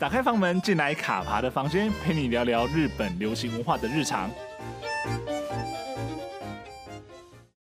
打开房门，进来卡爬的房间，陪你聊聊日本流行文化的日常。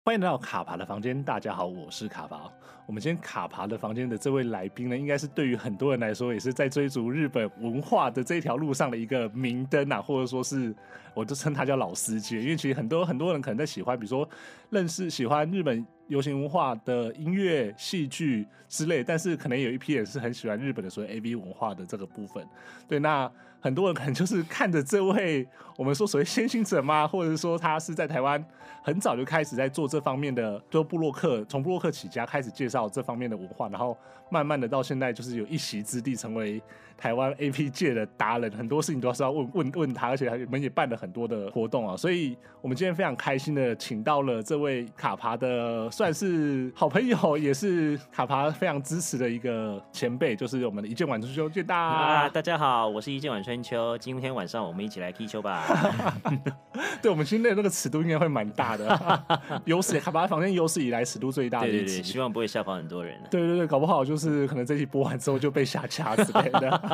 欢迎来到卡爬的房间，大家好，我是卡爬。我们今天卡爬的房间的这位来宾呢，应该是对于很多人来说，也是在追逐日本文化的这条路上的一个明灯啊，或者说是，我就称他叫老司机，因为其实很多很多人可能在喜欢，比如说认识喜欢日本流行文化的音乐、戏剧之类，但是可能有一批人是很喜欢日本的所谓 AV 文化的这个部分。对，那很多人可能就是看着这位我们说所谓先行者嘛，或者是说他是在台湾很早就开始在做这方面的，就布洛克从布洛克起家开始介绍这方面的文化，然后慢慢的到现在就是有一席之地，成为台湾 A P 界的达人，很多事情都是要问问问他，而且我们也办了很多的活动啊，所以我们今天非常开心的请到了这位卡爬的算是好朋友，也是卡爬非常支持的一个前辈，就是我们的一见晚春秋健大啊，大家好，我是一见晚春秋，今天晚上我们一起来踢球吧。对，我们今天的那个尺度应该会蛮大的，有史卡爬房间有史以来尺度最大的一集，对对对，希望不会吓跑很多人。对对对，搞不好就是可能这期播完之后就被下架之类的。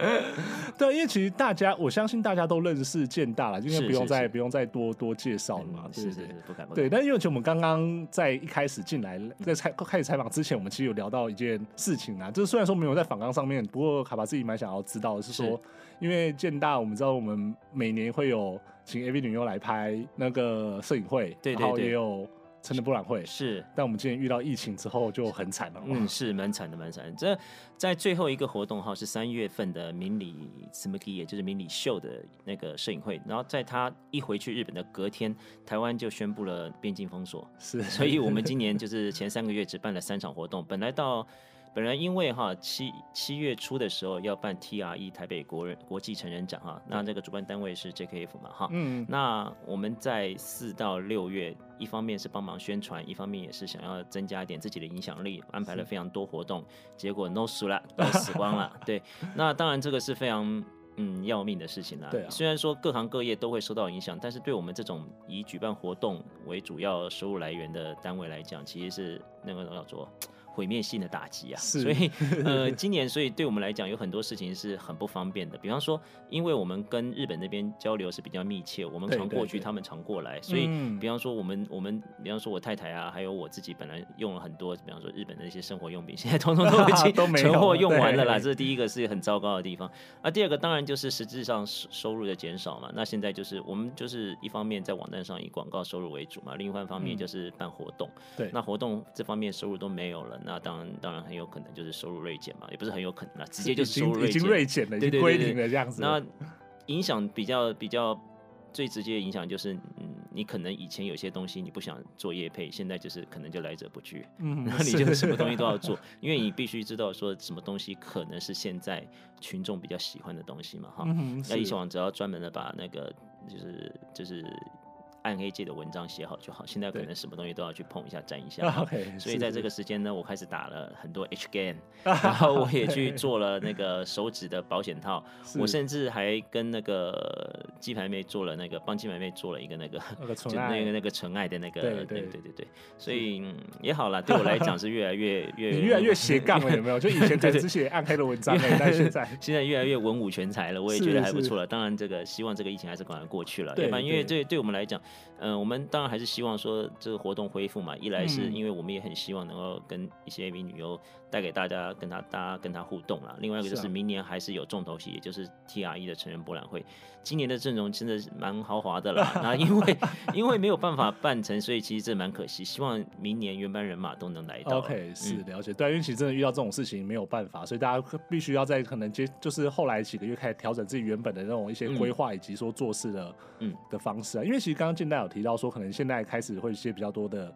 对，因为其实大家，我相信大家都认识建大了，今天不用再不用再多多介绍了嘛。对对对，不敢不敢。对，但因为其实我们刚刚在一开始进来，在采开始采访之前，我们其实有聊到一件事情啊，就是虽然说没有在访纲上面，不过卡巴自己蛮想要知道的是说，是因为建大，我们知道我们每年会有请 AV 女优来拍那个摄影会，对对对，然后也有。成的博览会是，但我们今年遇到疫情之后就很惨了。嗯，是蛮惨的，蛮惨。这在最后一个活动哈，是三月份的明里 Tsumuki，也就是明里秀的那个摄影会。然后在他一回去日本的隔天，台湾就宣布了边境封锁。是，所以我们今年就是前三个月只办了三场活动。本来到本来因为哈七七月初的时候要办 TRE 台北国人国际成人展哈，那这个主办单位是 JKF 嘛哈，嗯，那我们在四到六月，一方面是帮忙宣传，一方面也是想要增加一点自己的影响力，安排了非常多活动，结果 no 输了，都死光了，对，那当然这个是非常嗯要命的事情啦，对啊，虽然说各行各业都会受到影响，但是对我们这种以举办活动为主要收入来源的单位来讲，其实是那个叫做。毁灭性的打击啊，是所以 呃，今年所以对我们来讲有很多事情是很不方便的。比方说，因为我们跟日本那边交流是比较密切，我们常过去，他们常过来，所以比方说我们我们比方说我太太啊，还有我自己本来用了很多，比方说日本的一些生活用品，现在通通都已经 存货用完了啦。这是第一个是很糟糕的地方。啊，第二个当然就是实质上收入的减少嘛。那现在就是我们就是一方面在网站上以广告收入为主嘛，另外一方面就是办活动。对，那活动这方面收入都没有了。那当然，当然很有可能就是收入锐减嘛，也不是很有可能啦，直 接就是收入已经锐减了，已经归零了这样子。那影响比较比较最直接的影响就是，嗯，你可能以前有些东西你不想做业配，现在就是可能就来者不拒，嗯，那你就什么东西都要 做，因为你必须知道说什么东西可能是现在群众比较喜欢的东西嘛，哈。那以往只要专门的把那个就是就是。暗黑界的文章写好就好，现在可能什么东西都要去碰一下、沾一下。Okay, 所以在这个时间呢，我开始打了很多 H game，然后我也去做了那个手指的保险套。我甚至还跟那个鸡排妹做了那个，帮鸡排妹做了一个那个，就那个那个纯爱的那个。对对对对对。所以也好了，对我来讲是越来越越越来越斜杠了，有没有？就以前只写暗黑的文章，但现在现在越来越文武全才了，我也觉得还不错了。当然，这个希望这个疫情还是赶快过去了，对吧？因为对对我们来讲。嗯、呃，我们当然还是希望说这个活动恢复嘛。一来是因为我们也很希望能够跟一些 AV 女优带给大家，跟他大家跟他互动啦。另外一个就是明年还是有重头戏，也就是 TRE 的成人博览会。今年的阵容真的是蛮豪华的啦。那因为 因为没有办法办成，所以其实这蛮可惜。希望明年原班人马都能来到。OK，是了解。对，因为其实真的遇到这种事情没有办法，所以大家必须要在可能接就是后来几个月开始调整自己原本的那种一些规划以及说做事的嗯的方式啊。因为其实刚刚健大有提到说，可能现在开始会一些比较多的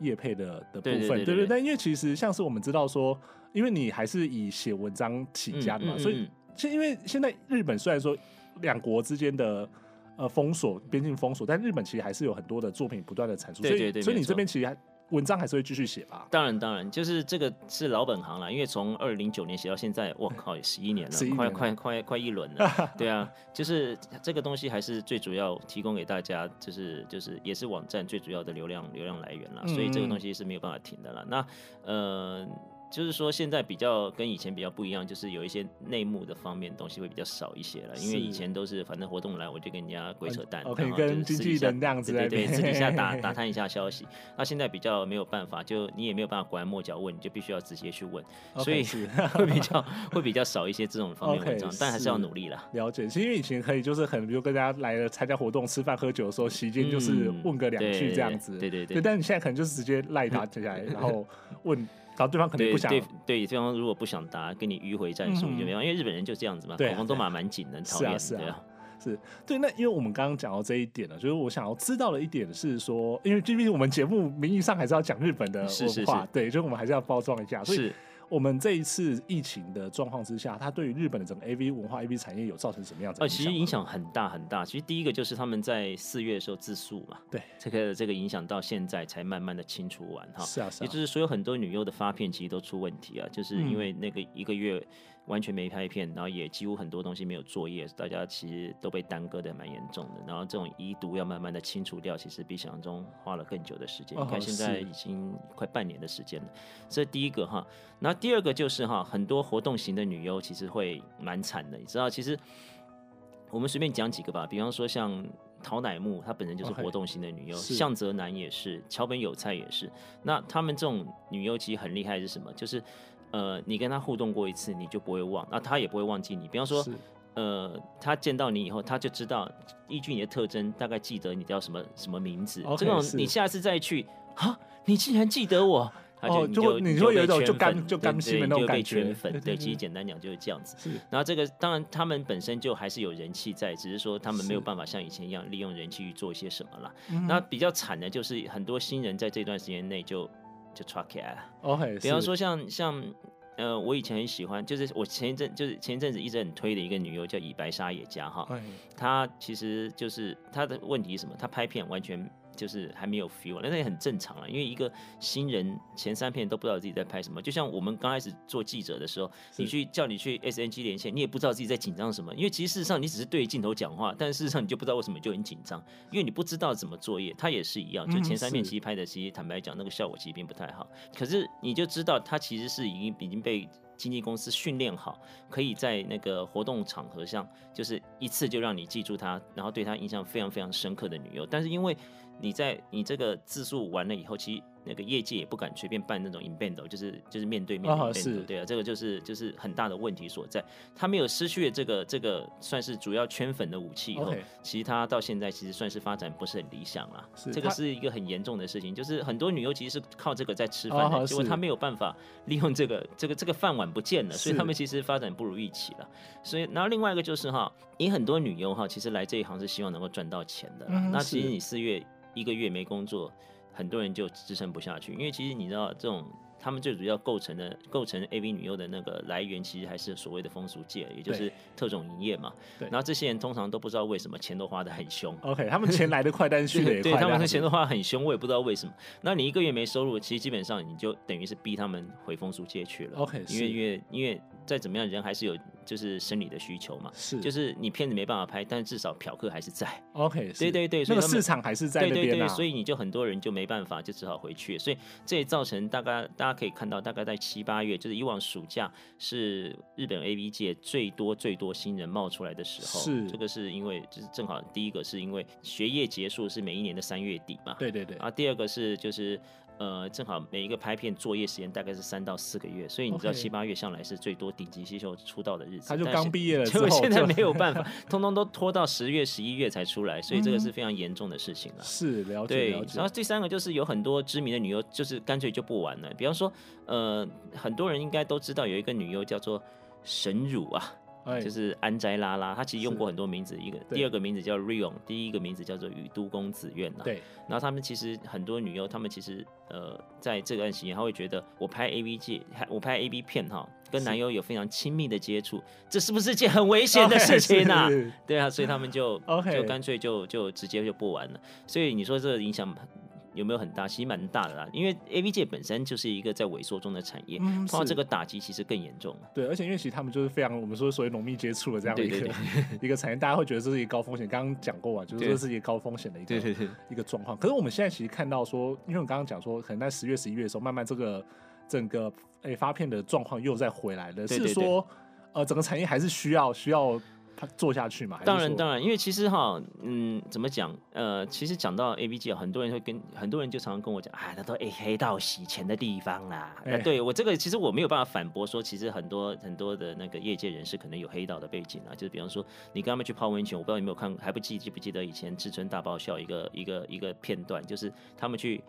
业配的的部分，对对对。但因为其实像是我们知道说，因为你还是以写文章起家的嘛，所以现因为现在日本虽然说。两国之间的呃封锁，边境封锁，但日本其实还是有很多的作品不断的产出，所以所以你这边其实还文章还是会继续写吧？当然当然，就是这个是老本行了，因为从二零零九年写到现在，我靠，也十一年了，年了快快快快一轮了，对啊，就是这个东西还是最主要提供给大家，就是就是也是网站最主要的流量流量来源了，所以这个东西是没有办法停的了。那呃。就是说现在比较跟以前比较不一样，就是有一些内幕的方面东西会比较少一些了，因为以前都是反正活动来我就跟人家鬼扯淡，我可以跟经纪人这样子，对对对，私底下打 打探一下消息。那现在比较没有办法，就你也没有办法拐弯抹角问，你就必须要直接去问，所以 会比较会比较少一些这种方面文章，但还是要努力啦。了解，其实因为以前可以就是很比如跟大家来了参加活动吃饭喝酒的时候，席间就是问个两句这样子，对对对。但你现在可能就是直接赖他接下来，然后问。然后对方可能不想。对对，对对方如果不想答，跟你迂回战术就没有，因为日本人就这样子嘛，口红都蛮蛮紧的，讨厌，是啊，是。对。那因为我们刚刚讲到这一点了，就是我想要知道的一点是说，因为毕竟我们节目名义上还是要讲日本的文化，是。是是对，就是我们还是要包装一下，所以。我们这一次疫情的状况之下，它对于日本的整个 AV 文化、AV 产业有造成什么样子？呃，其实影响很大很大。其实第一个就是他们在四月的时候自诉嘛，对，这个这个影响到现在才慢慢的清除完哈。是啊，是啊。也就是所有很多女优的发片其实都出问题啊，就是因为那个一个月。完全没拍片，然后也几乎很多东西没有作业，大家其实都被耽搁的蛮严重的。然后这种遗毒要慢慢的清除掉，其实比想象中花了更久的时间。你看现在已经快半年的时间了，这第一个哈。然后第二个就是哈，很多活动型的女优其实会蛮惨的，你知道，其实我们随便讲几个吧，比方说像陶乃木，她本身就是活动型的女优，向泽南也是，桥本有菜也是。那他们这种女优其实很厉害是什么？就是。呃，你跟他互动过一次，你就不会忘，那他也不会忘记你。比方说，呃，他见到你以后，他就知道依据你的特征，大概记得你叫什么什么名字。Okay, 这种你下次再去，啊，你竟然记得我，他就、哦、你就你会有一种就干就干心的那种感觉。圈粉，对，其实简单讲就是这样子。是，然后这个当然他们本身就还是有人气在，只是说他们没有办法像以前一样利用人气去做一些什么了。那比较惨的就是很多新人在这段时间内就。就 try 起来了。OK，比方说像像呃，我以前很喜欢，就是我前一阵就是前一阵子一直很推的一个女优叫以白沙也加哈，她其实就是她的问题是什么？她拍片完全。就是还没有 feel，那也很正常啊，因为一个新人前三片都不知道自己在拍什么，就像我们刚开始做记者的时候，你去叫你去 SNG 连线，你也不知道自己在紧张什么，因为其实事实上你只是对着镜头讲话，但事实上你就不知道为什么就很紧张，因为你不知道怎么作业。他也是一样，就前三片其实拍的，其实坦白讲那个效果其实并不太好，可是你就知道他其实是已经已经被经纪公司训练好，可以在那个活动场合上，就是一次就让你记住他，然后对他印象非常非常深刻的女优，但是因为。你在你这个自述完了以后，其实那个业界也不敢随便办那种 inbound，就是就是面对面的 inbound，对啊，这个就是就是很大的问题所在。他没有失去了这个这个算是主要圈粉的武器以后，其实他到现在其实算是发展不是很理想了。这个是一个很严重的事情，就是很多女优其实是靠这个在吃饭的，结果他没有办法利用这个这个这个饭碗不见了，所以他们其实发展不如预期了。所以然后另外一个就是哈，你很多女优哈，其实来这一行是希望能够赚到钱的。那其实你四月。一个月没工作，很多人就支撑不下去。因为其实你知道，这种他们最主要构成的构成 AV 女优的那个来源，其实还是所谓的风俗界，也就是特种营业嘛。对。然后这些人通常都不知道为什么钱都花的很凶。OK，他们钱来的快，但是去的也快。对，他们的钱都花得很凶，我也不知道为什么。那你一个月没收入，其实基本上你就等于是逼他们回风俗界去了。OK，因为因为因为再怎么样，人还是有。就是生理的需求嘛，是，就是你片子没办法拍，但是至少嫖客还是在。OK，对对对，所以那个市场还是在那边、啊、对对对，所以你就很多人就没办法，就只好回去。所以这也造成大概大家可以看到，大概在七八月，就是以往暑假是日本 AV 界最多最多新人冒出来的时候。是，这个是因为就是正好第一个是因为学业结束是每一年的三月底嘛。对对对。啊，第二个是就是。呃，正好每一个拍片作业时间大概是三到四个月，所以你知道七八月向来是最多顶级新秀出道的日子。他就刚毕业了，结果现在没有办法，通通都拖到十月、十一月才出来，所以这个是非常严重的事情了。是了解，对。然后第三个就是有很多知名的女优，就是干脆就不玩了。比方说，呃，很多人应该都知道有一个女优叫做神乳啊。就是安斋拉拉，他其实用过很多名字，一个第二个名字叫 Rion，第一个名字叫做宇都宫子苑呐。对，然后他们其实很多女优，他们其实呃，在这段时间，他会觉得我拍 AV 界，我拍 AV 片哈，跟男优有非常亲密的接触，这是不是件很危险的事情 呢？对啊，所以他们就 就干脆就就直接就不玩了。所以你说这个影响。有没有很大？其实蛮大的啦，因为 A V 界本身就是一个在萎缩中的产业，嗯，碰到这个打击其实更严重。对，而且因为其实他们就是非常我们说所谓浓密接触的这样的一个 一个产业，大家会觉得这是一个高风险。刚刚讲过啊，就是这是一个高风险的一个对对对一个状况。可是我们现在其实看到说，因为我刚刚讲说，可能在十月、十一月的时候，慢慢这个整个诶、欸、发片的状况又再回来了，是说呃整个产业还是需要需要。做下去嘛？当然，当然，因为其实哈，嗯，怎么讲？呃，其实讲到 A B G 啊，很多人会跟很多人就常常跟我讲，哎，那都黑黑道洗钱的地方啦。欸、对我这个，其实我没有办法反驳说，其实很多很多的那个业界人士可能有黑道的背景啊。就是比方说，你跟他们去泡温泉，我不知道你有没有看，还不记记不记得以前至尊大爆笑一个一个一个片段，就是他们去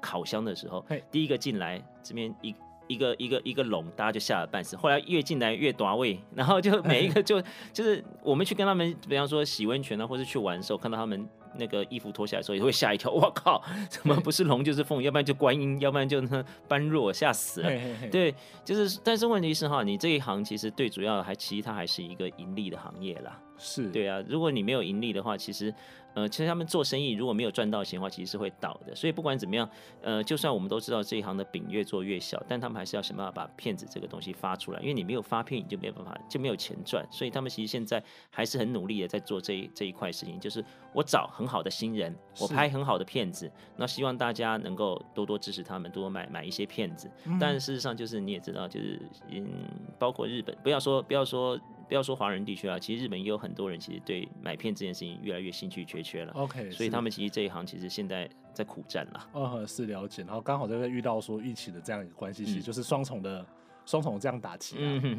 烤箱的时候，第一个进来这边一。一个一个一个笼，大家就吓了半死。后来越进来越夺位，然后就每一个 就就是我们去跟他们，比方说洗温泉啊，或者去玩的时候，看到他们那个衣服脱下来的时候，也会吓一跳。我靠，怎么不是龙就是凤？要不然就观音，要不然就那般若，吓死了。对，就是，但是问题是哈，你这一行其实最主要还其实它还是一个盈利的行业啦。是对啊，如果你没有盈利的话，其实。呃，其实他们做生意如果没有赚到钱的话，其实是会倒的。所以不管怎么样，呃，就算我们都知道这一行的饼越做越小，但他们还是要想办法把骗子这个东西发出来，因为你没有发片，你就没有办法，就没有钱赚。所以他们其实现在还是很努力的在做这一这一块事情，就是我找很好的新人，我拍很好的片子，那希望大家能够多多支持他们，多多买买一些片子。但事实上就是你也知道，就是嗯，包括日本，不要说不要说。不要说华人地区啊，其实日本也有很多人，其实对买片这件事情越来越兴趣缺缺了。OK，所以他们其实这一行其实现在在苦战了。哦，是了解。然后刚好在遇到说疫情的这样一个关系，其实就是双重的双、嗯、重这样打击。嗯哼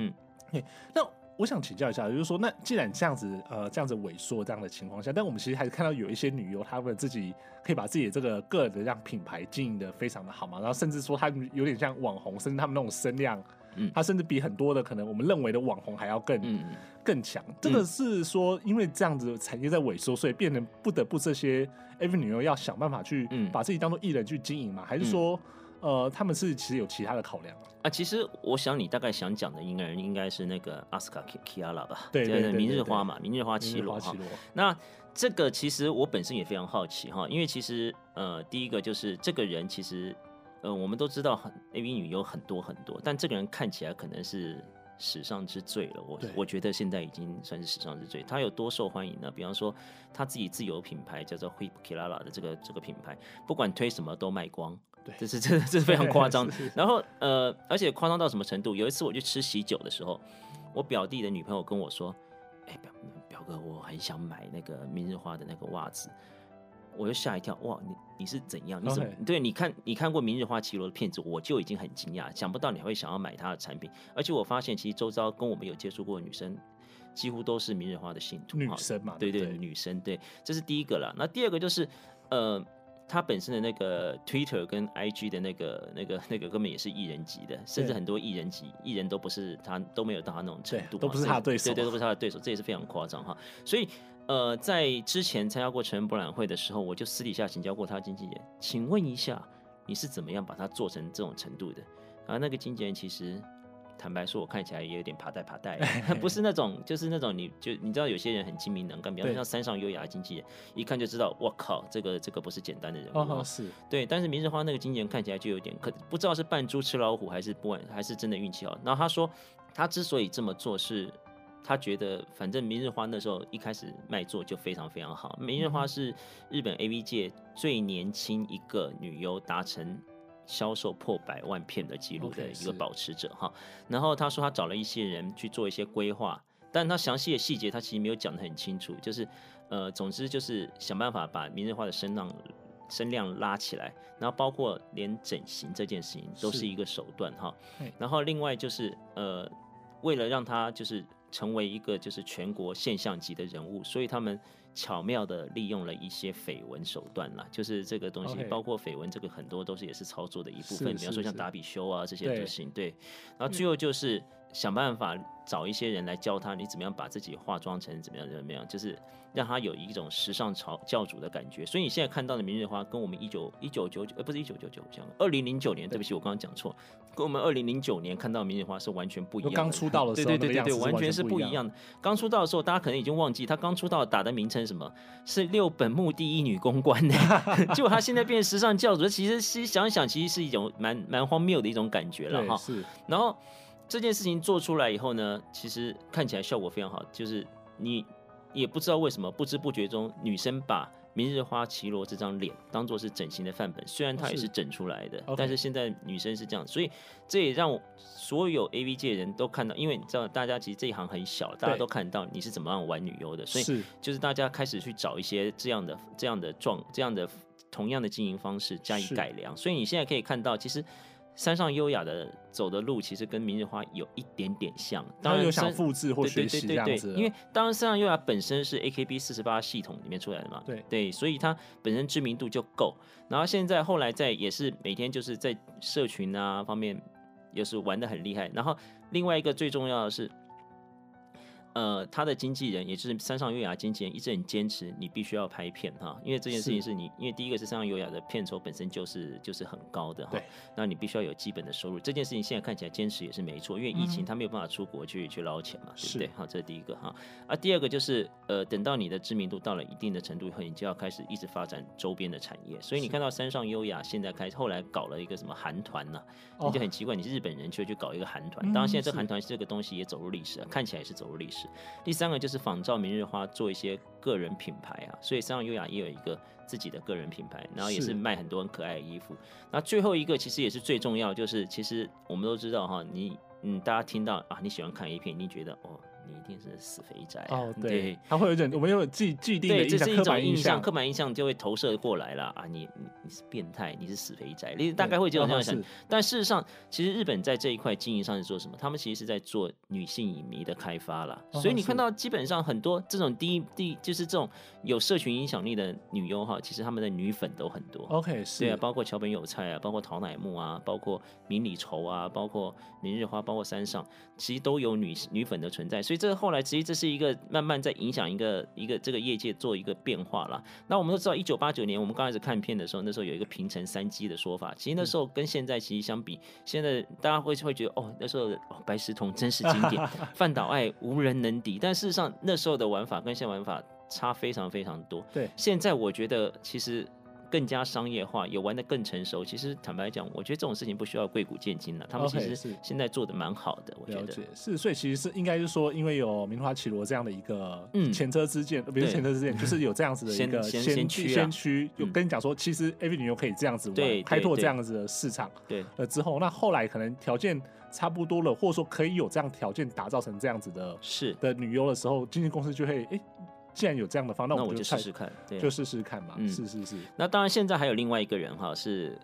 哼。那我想请教一下，就是说，那既然这样子呃这样子萎缩这样的情况下，但我们其实还是看到有一些女优，她们自己可以把自己的这个个人的这样品牌经营的非常的好嘛，然后甚至说她们有点像网红，甚至她们那种声量。嗯，他甚至比很多的可能我们认为的网红还要更、嗯、更强。这个是说，因为这样子产业在萎缩，所以变得不得不这些 AV 女优要想办法去把自己当做艺人去经营嘛？还是说，呃，他们是其实有其他的考量啊？其实我想你大概想讲的应该应该是那个阿斯卡基亚拉吧？对对对，明日花嘛，明日花绮罗哈。那这个其实我本身也非常好奇哈，因为其实呃，第一个就是这个人其实。呃，我们都知道很 AV 女优很多很多，但这个人看起来可能是史上之最了。我我觉得现在已经算是史上之最。她有多受欢迎呢？比方说她自己自有品牌叫做 Whip Kilala 的这个这个品牌，不管推什么都卖光。对，这是这这是非常夸张。然后呃，而且夸张到什么程度？有一次我去吃喜酒的时候，我表弟的女朋友跟我说：“哎，表表哥，我很想买那个明日花的那个袜子。”我就吓一跳，哇！你你是怎样？你怎么.对，你看你看过《明日花绮罗》的片子，我就已经很惊讶，想不到你还会想要买他的产品。而且我发现，其实周遭跟我们有接触过的女生，几乎都是明日花的信徒。女生嘛，对对，对，女生对，这是第一个啦。那第二个就是，呃，他本身的那个 Twitter 跟 IG 的那个那个那个根本也是艺人级的，甚至很多艺人级艺人都不是他都没有到他那种程度，都不是他的对手，对对，都不是他的对手，这也是非常夸张哈。所以。呃，在之前参加过成人博览会的时候，我就私底下请教过他经纪人，请问一下，你是怎么样把它做成这种程度的？然后那个经纪人其实坦白说，我看起来也有点爬带爬带，不是那种，就是那种你就你知道有些人很精明能干，比方说像山上优雅的经纪人，一看就知道，我靠，这个这个不是简单的人物。哦，是对，但是明日花那个经纪人看起来就有点可不知道是扮猪吃老虎还是不管还是真的运气好。然后他说，他之所以这么做是。他觉得，反正明日花那时候一开始卖座就非常非常好。明日花是日本 AV 界最年轻一个女优达成销售破百万片的记录的一个保持者哈。然后他说他找了一些人去做一些规划，但他详细的细节他其实没有讲得很清楚。就是呃，总之就是想办法把明日花的声浪声量拉起来，然后包括连整形这件事情都是一个手段哈。然后另外就是呃，为了让他就是。成为一个就是全国现象级的人物，所以他们巧妙的利用了一些绯闻手段啦，就是这个东西，包括绯闻这个很多都是也是操作的一部分，比方说像达比修啊这些都行，对，然后最后就是想办法找一些人来教他，你怎么样把自己化妆成怎么样怎么样，就是。让他有一种时尚潮教主的感觉，所以你现在看到的明日花跟我们一九一九九九，呃，不是一九九九，像二零零九年，对不起，我刚刚讲错，跟我们二零零九年看到明日花是完全不一样的。刚出道的时候，对对对对，完全是不一样的。刚出道的时候，大家可能已经忘记他刚出道打的名称什么，是六本木第一女公关呢。结果他现在变时尚教主，其实是想想，其实是一种蛮蛮荒谬的一种感觉了哈。是。然后这件事情做出来以后呢，其实看起来效果非常好，就是你。也不知道为什么，不知不觉中，女生把明日花绮罗这张脸当做是整形的范本，虽然她也是整出来的，是但是现在女生是这样，所以这也让所有 AV 界的人都看到，因为你知道，大家其实这一行很小，大家都看到你是怎么样玩女优的，所以就是大家开始去找一些这样的、这样的状、这样的同样的经营方式加以改良，所以你现在可以看到，其实。山上优雅的走的路，其实跟明日花有一点点像。当然有想复制或学习这样子。因为当然山上优雅本身是 AKB 四十八系统里面出来的嘛，对对，所以它本身知名度就够。然后现在后来在也是每天就是在社群啊方面，也是玩的很厉害。然后另外一个最重要的是。呃，他的经纪人也就是山上优雅经纪人一直很坚持，你必须要拍片哈，因为这件事情是。你，是因为第一个是山上优雅的片酬本身就是就是很高的哈，那你必须要有基本的收入，这件事情现在看起来坚持也是没错，因为疫情他没有办法出国去、嗯、去捞钱嘛，对不对？好，这是第一个哈，啊，第二个就是呃，等到你的知名度到了一定的程度以后，你就要开始一直发展周边的产业，所以你看到山上优雅现在开始后来搞了一个什么韩团呢，你就很奇怪，你是日本人却去搞一个韩团，当然现在这韩团这个东西也走入历史啊，看起来也是走入历史。第三个就是仿照明日花做一些个人品牌啊，所以三上优雅也有一个自己的个人品牌，然后也是卖很多很可爱的衣服。那最后一个其实也是最重要，就是其实我们都知道哈，你嗯，大家听到啊，你喜欢看 A 片，你觉得哦。你一定是死肥宅哦，对，他会有点，我们有既既定的印象，刻板印象，刻板印象就会投射过来了啊！你你你是变态，你是死肥宅，你大概会这样这样想。但事实上，其实日本在这一块经营上是做什么？他们其实是在做女性影迷的开发了。所以你看到基本上很多这种第一第就是这种有社群影响力的女优哈，其实他们的女粉都很多。OK，是，对啊，包括桥本有菜啊，包括桃乃木啊，包括明里愁啊，包括明日花，包括山上，其实都有女女粉的存在。所以这个后来其实这。是一个慢慢在影响一个一个这个业界做一个变化了。那我们都知道，一九八九年我们刚开始看片的时候，那时候有一个平成三机的说法。其实那时候跟现在其实相比，现在大家会会觉得哦，那时候哦白石瞳真是经典，饭岛爱无人能敌。但事实上那时候的玩法跟现在玩法差非常非常多。对，现在我觉得其实。更加商业化，有玩的更成熟。其实坦白讲，我觉得这种事情不需要贵古见今了。他们其实现在做的蛮好的，我觉得是。所以其实是应该是说，因为有明日花绮罗这样的一个前车之鉴，不是前车之鉴，就是有这样子的一个先先驱先驱，有跟你讲说，其实 AV 女优可以这样子玩，开拓这样子的市场。对，呃之后，那后来可能条件差不多了，或者说可以有这样条件打造成这样子的，是的女优的时候，经纪公司就会哎。既然有这样的方，那我就试试看，对，就试试看嘛。嗯是是是。那当然，现在还有另外一个人哈，是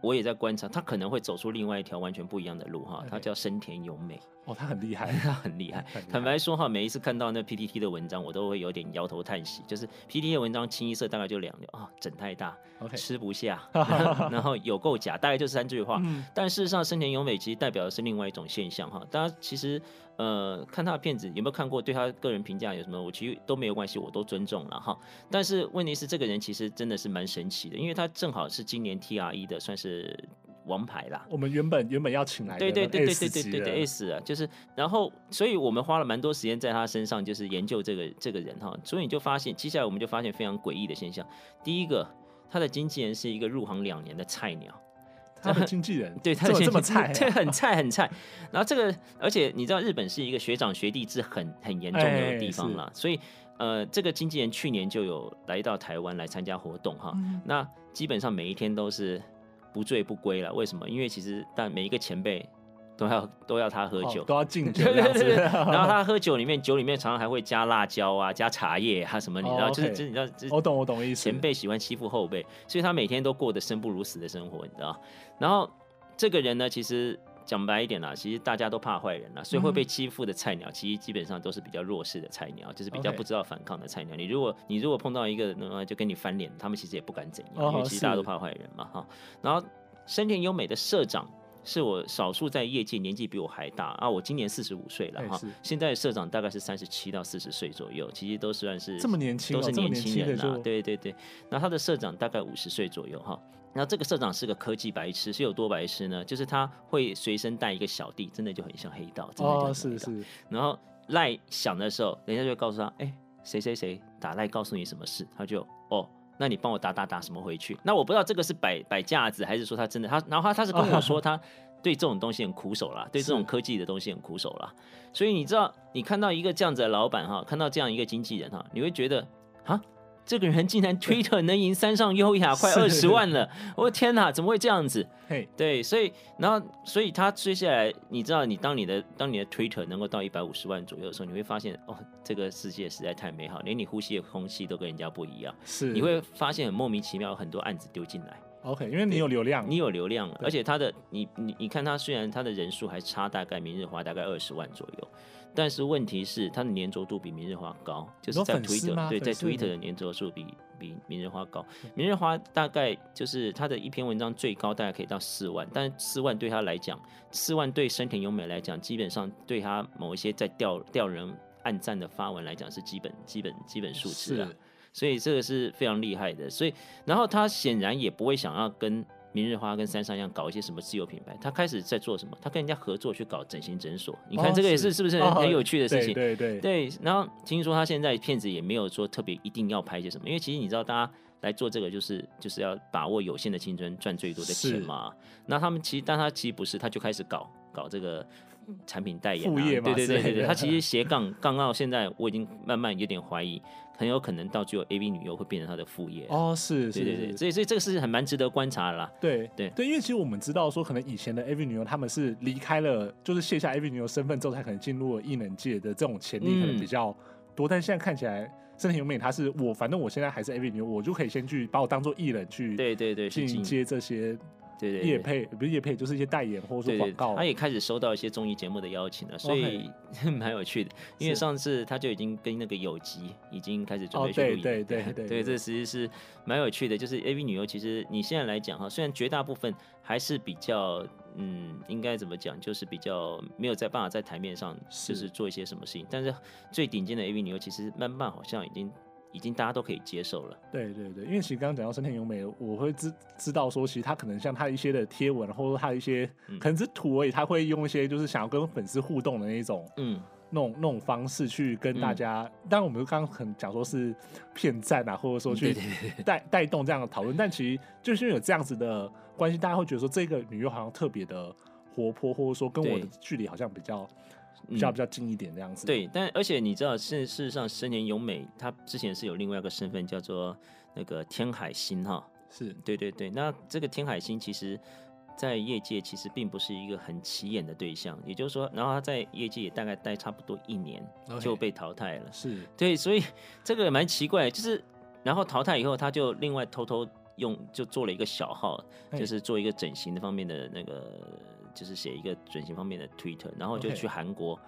我也在观察，他可能会走出另外一条完全不一样的路哈。他叫深田由美。哦，他很厉害，他 很厉害。坦白说哈，每一次看到那 PPT 的文章，我都会有点摇头叹息。就是 PPT 的文章清一色大概就两条啊，整太大，OK，吃不下，然后有够假，大概就是三句话。但事实上，深田由美其实代表的是另外一种现象哈。大家其实。呃，看他的片子有没有看过？对他个人评价有什么？我其实都没有关系，我都尊重了哈。但是问题是，这个人其实真的是蛮神奇的，因为他正好是今年 TRE 的算是王牌啦。我们原本原本要请来的对对对对对对对对 S 啊，就是然后，所以我们花了蛮多时间在他身上，就是研究这个这个人哈。所以你就发现，接下来我们就发现非常诡异的现象。第一个，他的经纪人是一个入行两年的菜鸟。他的经纪人对他的经纪人这么 菜，对很菜很菜。然后这个，而且你知道，日本是一个学长学弟制很很严重的地方了，所以呃，这个经纪人去年就有来到台湾来参加活动哈。那基本上每一天都是不醉不归了。为什么？因为其实但每一个前辈。都要都要他喝酒，都要敬酒，对对对。然后他喝酒里面，酒里面常常还会加辣椒啊，加茶叶啊什么，你知道，就是就是你知道，我懂我懂意思。前辈喜欢欺负后辈，所以他每天都过得生不如死的生活，你知道。然后这个人呢，其实讲白一点啦，其实大家都怕坏人啦，所以会被欺负的菜鸟，其实基本上都是比较弱势的菜鸟，就是比较不知道反抗的菜鸟。你如果你如果碰到一个那么就跟你翻脸，他们其实也不敢怎样，因为其实大家都怕坏人嘛哈。然后深田优美的社长。是我少数在业界年纪比我还大啊！我今年四十五岁了哈，现在社长大概是三十七到四十岁左右，其实都算是这么年轻，都是年轻人啊。对对对，那他的社长大概五十岁左右哈。然后这个社长是个科技白痴，是有多白痴呢？就是他会随身带一个小弟，真的就很像黑道，真的就很黑道。是是。然后赖响的时候，人家就会告诉他，哎，谁谁谁打赖告诉你什么事，他就哦。那你帮我打打打什么回去？那我不知道这个是摆摆架子，还是说他真的他，然后他他是跟我说 他对这种东西很苦手啦，对这种科技的东西很苦手啦。所以你知道，你看到一个这样子的老板哈，看到这样一个经纪人哈，你会觉得啊，这个人竟然 Twitter 能赢三上优雅快二十万了，我的天哪，怎么会这样子？嘿，对，所以然后所以他接下来，你知道，你当你的当你的 Twitter 能够到一百五十万左右的时候，你会发现哦，这个世界实在太美好，连你呼吸的空气都跟人家不一样。是，你会发现很莫名其妙，很多案子丢进来。OK，因为你有流量，你有流量，而且他的你你你看他虽然他的人数还差大概明日花大概二十万左右，但是问题是它的粘着度比明日花高，就是在 Twitter 对，在 Twitter 的粘着度比比明日花高，明日花大概就是他的一篇文章最高大概可以到四万，但四万对他来讲，四万对深田优美来讲，基本上对他某一些在调调人暗赞的发文来讲是基本基本基本数值啊。所以这个是非常厉害的，所以然后他显然也不会想要跟明日花跟三上一样搞一些什么自有品牌，他开始在做什么？他跟人家合作去搞整形诊所，你看这个也是是不是很有趣的事情？对对对。然后听说他现在片子也没有说特别一定要拍些什么，因为其实你知道，大家来做这个就是就是要把握有限的青春赚最多的钱嘛。那他们其实，但他其实不是，他就开始搞搞这个。产品代言、啊，对对对对对，他其实斜杠杠到现在，我已经慢慢有点怀疑，很有可能到最后 AV 女优会变成他的副业哦，是，是，对对对，所以所以这个是很蛮值得观察的啦。对对对，因为其实我们知道说，可能以前的 AV 女优他们是离开了，就是卸下 AV 女优身份之后，才可能进入了艺能界的这种潜力可能比较多，嗯、但现在看起来，深田咏美他是我，反正我现在还是 AV 女优，我就可以先去把我当做艺人去，对对对，进接这些。对对，对，业配不是业配，就是一些代言或者说广告。他也开始收到一些综艺节目的邀请了，所以 蛮有趣的。因为上次他就已经跟那个有吉已经开始准备去录影。对对对对，对，对，这其实是蛮有趣的。就是 AV 女优，其实你现在来讲哈，虽然绝大部分还是比较嗯，应该怎么讲，就是比较没有在办法在台面上就是做一些什么事情。是但是最顶尖的 AV 女优，其实慢慢好像已经。已经大家都可以接受了。对对对，因为其实刚刚讲到深田咏美，我会知知道说，其实他可能像他一些的贴文，或者说他一些可能是图而已，他会用一些就是想要跟粉丝互动的那种，嗯，那种那种方式去跟大家。嗯、当然，我们刚刚很讲说是骗赞啊，或者说去带带动这样的讨论，但其实就是因为有这样子的关系，大家会觉得说这个女优好像特别的活泼，或者说跟我的距离好像比较。比较比较近一点这样子，对，但而且你知道，事事实上，深田咏美她之前是有另外一个身份叫做那个天海星哈，是。对对对。那这个天海星其实，在业界其实并不是一个很起眼的对象，也就是说，然后他在业界也大概待差不多一年就被淘汰了，是。对，所以这个也蛮奇怪，就是然后淘汰以后，他就另外偷偷用就做了一个小号，就是做一个整形的方面的那个。就是写一个转型方面的 Twitter，然后就去韩国，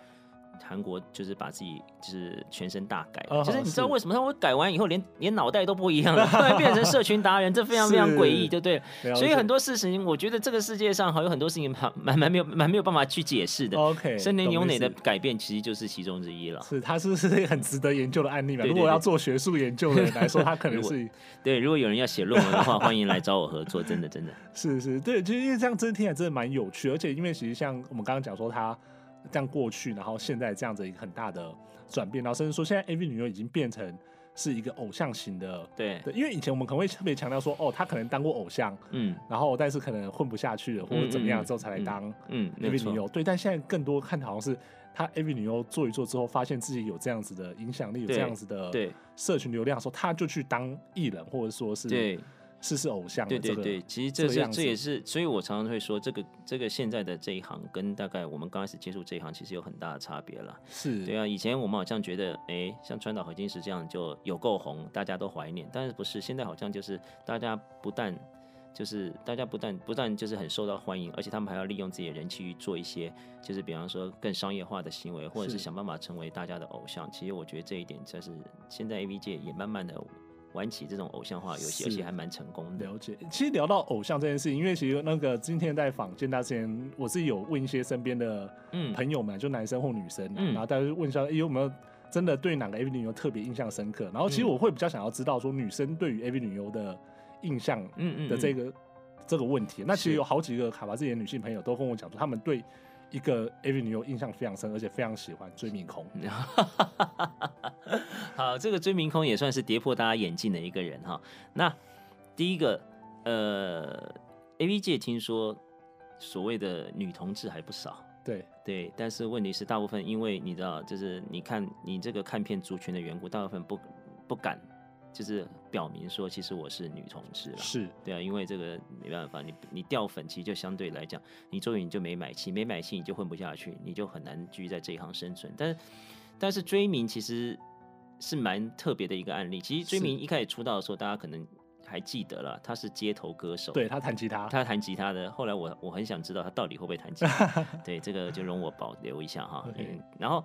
韩.国就是把自己就是全身大改，oh, 就是你知道为什么他会改完以后连连脑袋都不一样了，突然变成 社群达人，这非常非常诡异，对不对？所以很多事情，我觉得这个世界上还有很多事情蛮蛮蛮没有蛮没有办法去解释的。OK，森田咏美的改变其实就是其中之一了。是，他是是很值得研究的案例嘛？对对对，如果要做学术研究的人来说，他可能是对。如果有人要写论文的话，欢迎来找我合作，真的真的。是是，对，其实因为这样真的听起来真的蛮有趣，而且因为其实像我们刚刚讲说他。这样过去，然后现在这样子一个很大的转变，然后甚至说现在 AV 女优已经变成是一个偶像型的，对。对，因为以前我们可能会特别强调说，哦，她可能当过偶像，嗯，然后但是可能混不下去了，或者怎么样之后才来当嗯 AV 女优，对，但现在更多看好像是她 AV 女优做一做之后，发现自己有这样子的影响力，有这样子的对。社群流量的时候，她就去当艺人，或者说是对。是是偶像，对对对，其实这是这也是，所以我常常会说，这个这个现在的这一行跟大概我们刚开始接触这一行其实有很大的差别了。是对啊，以前我们好像觉得，哎，像川岛和金石这样就有够红，大家都怀念，但是不是？现在好像就是大家不但就是大家不但不但就是很受到欢迎，而且他们还要利用自己的人气去做一些，就是比方说更商业化的行为，或者是想办法成为大家的偶像。其实我觉得这一点就是现在 AV 界也慢慢的。玩起这种偶像化游戏，而且还蛮成功的。了解，其实聊到偶像这件事情，因为其实那个今天在访见大之前，我自己有问一些身边的朋友们，嗯、就男生或女生，嗯、然后大家就问一下，有没有真的对哪个 AV 女优特别印象深刻？然后其实我会比较想要知道说，女生对于 AV 女优的印象的这个、嗯嗯嗯、这个问题。那其实有好几个卡巴自己的女性朋友都跟我讲说，他们对一个 AV 女优印象非常深，而且非常喜欢追明空。好，这个追明空也算是跌破大家眼镜的一个人哈。那第一个，呃，AV 界听说所谓的女同志还不少，对对，但是问题是大部分因为你知道，就是你看你这个看片族群的缘故，大部分不不敢就是表明说，其实我是女同志了。是对啊，因为这个没办法，你你掉粉，其实就相对来讲，你作为你就没买气，没买气你就混不下去，你就很难继续在这一行生存。但是，但是追名其实是蛮特别的一个案例。其实追名一开始出道的时候，大家可能。还记得了，他是街头歌手，对，他弹吉他，他弹吉他的。后来我我很想知道他到底会不会弹吉他，对，这个就容我保留一下哈。然后。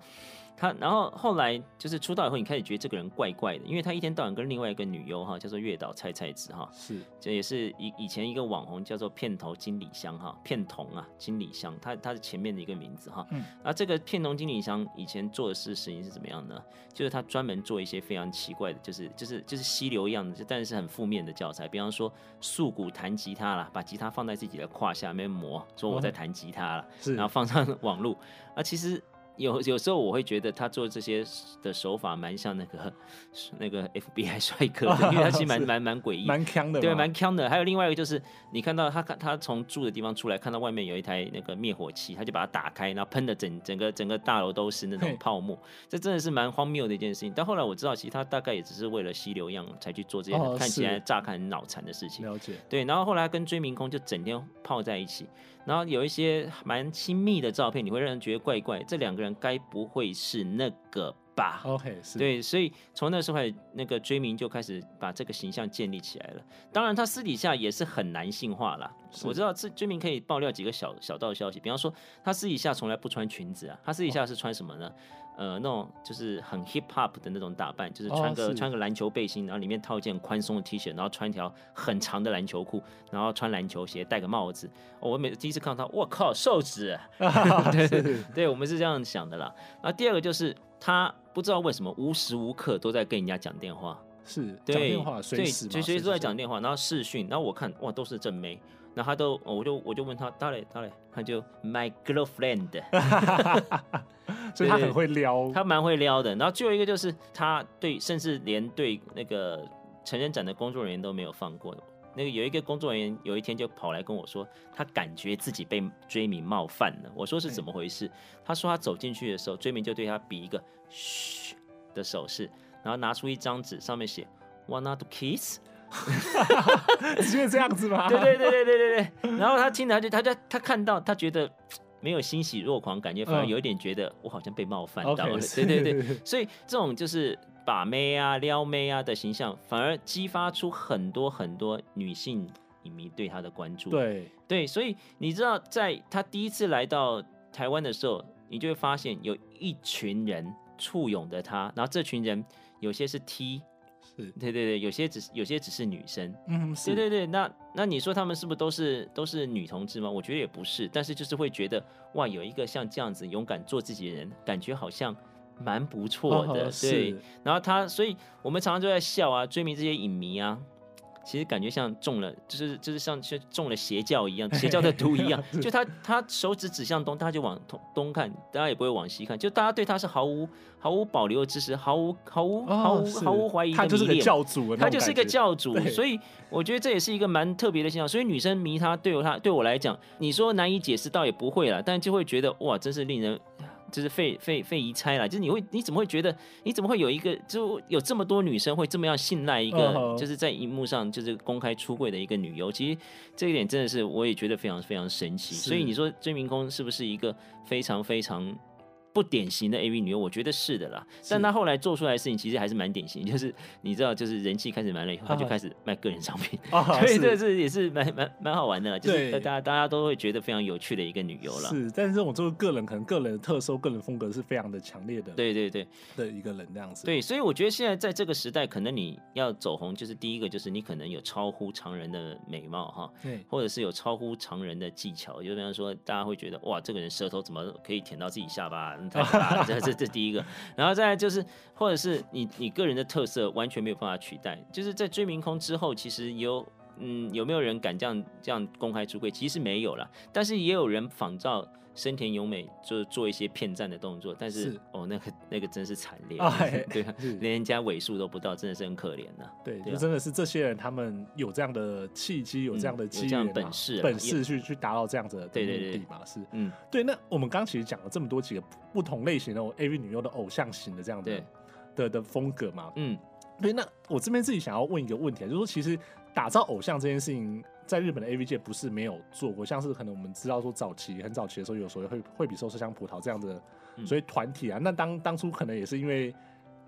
他然后后来就是出道以后，你开始觉得这个人怪怪的，因为他一天到晚跟另外一个女优哈，叫做月岛菜菜子哈，是，这也是以以前一个网红叫做片头金理香哈，片桐啊金理香，他他是前面的一个名字哈，嗯，然后这个片桐金理香以前做的事事情是怎么样呢？就是他专门做一些非常奇怪的，就是就是就是溪流一样的，但是很负面的教材，比方说素骨弹吉他啦，把吉他放在自己的胯下面磨，说我在弹吉他了，是，然后放上网络，啊其实。有有时候我会觉得他做这些的手法蛮像那个那个 FBI 帅哥的，因为他其实蛮 蛮蛮诡异，蛮锵的，对，蛮锵的。还有另外一个就是，你看到他看他从住的地方出来，看到外面有一台那个灭火器，他就把它打开，然后喷的整整个整个大楼都是那种泡沫，这真的是蛮荒谬的一件事情。但后来我知道，其实他大概也只是为了吸流量才去做这些看起来乍看很脑残的事情。了解。对，然后后来跟追明空就整天泡在一起。然后有一些蛮亲密的照片，你会让人觉得怪怪，这两个人该不会是那个吧？OK，是。对，所以从那时候那个追名就开始把这个形象建立起来了。当然，他私底下也是很男性化啦。我知道这追名可以爆料几个小小道消息，比方说他私底下从来不穿裙子啊，他私底下是穿什么呢？呃，那种就是很 hip hop 的那种打扮，就是穿个、哦、穿个篮球背心，然后里面套一件宽松的 T 恤，然后穿条很长的篮球裤，然后穿篮球鞋，戴个帽子。哦、我每次第一次看到他，我靠，瘦子、啊！对对对，对，我们是这样想的啦。然后第二个就是他不知道为什么无时无刻都在跟人家讲电话，是对讲电话，随时随时都在讲电话，然后视讯，然后我看哇都是正妹。然后他都，我就我就问他，到嘞到嘞，他就 my girlfriend，所以他很会撩，他蛮会撩的。然后最后一个就是他对，甚至连对那个成人展的工作人员都没有放过。那个有一个工作人员有一天就跑来跟我说，他感觉自己被追名冒犯了。我说是怎么回事？他说他走进去的时候，追名就对他比一个嘘的手势，然后拿出一张纸，上面写 wanna to kiss。是这样子吗？对对对对对对对。然后他听了，他就他就他看到，他觉得没有欣喜若狂，感觉反而有一点觉得我好像被冒犯到了。对对对。所以这种就是把妹啊、撩妹啊的形象，反而激发出很多很多女性影迷对他的关注。对对，所以你知道，在他第一次来到台湾的时候，你就会发现有一群人簇拥着他，然后这群人有些是 T。是对对对，有些只是有些只是女生，嗯，对对对，那那你说他们是不是都是都是女同志吗？我觉得也不是，但是就是会觉得哇，有一个像这样子勇敢做自己的人，感觉好像蛮不错的，哦、对。然后他，所以我们常常就在笑啊，追迷这些影迷啊。其实感觉像中了，就是就是像像中了邪教一样，邪教的毒一样。就他他手指指向东，大家就往东东看，大家也不会往西看。就大家对他是毫无毫无保留的支持，毫无毫无毫无毫无怀疑的迷恋。他就是个教主，他就是一个教主。所以我觉得这也是一个蛮特别的现象。所以女生迷他，对我他对我来讲，你说难以解释，倒也不会啦，但就会觉得哇，真是令人。就是费费费疑猜啦，就是你会你怎么会觉得你怎么会有一个就有这么多女生会这么样信赖一个就是在荧幕上就是公开出柜的一个女优？其实这一点真的是我也觉得非常非常神奇。所以你说追明空是不是一个非常非常？不典型的 AV 女优，我觉得是的啦。但她后来做出来的事情，其实还是蛮典型，就是你知道，就是人气开始满了以后，她就开始卖个人商品，所以 这是也是蛮蛮蛮好玩的啦。就是大家大家都会觉得非常有趣的一个女优了。是，但是这种就是个人可能个人的特色、个人风格是非常的强烈的。对对对，的一个人这样子。对，所以我觉得现在在这个时代，可能你要走红，就是第一个就是你可能有超乎常人的美貌哈，对，或者是有超乎常人的技巧，就比方说大家会觉得哇，这个人舌头怎么可以舔到自己下巴？这这这第一个，然后再就是，或者是你你个人的特色完全没有办法取代，就是在追明空之后，其实有嗯有没有人敢这样这样公开出柜？其实没有了，但是也有人仿照。深田由美就做一些骗战的动作，但是，是哦，那个那个真是惨烈，哦、对，连人家尾数都不到，真的是很可怜呐、啊。对，就真的是这些人，他们有这样的契机，有这样的机缘、本事、本事去去达到这样子的目的对对对嘛？是，嗯，对。那我们刚其实讲了这么多几个不同类型的 AV 女优的偶像型的这样的的的风格嘛，嗯。对，那我这边自己想要问一个问题啊，就是说，其实打造偶像这件事情，在日本的 AV 界不是没有做过，像是可能我们知道说早期很早期的时候，有所谓会会比寿麝香葡萄这样的所以团体啊，嗯、那当当初可能也是因为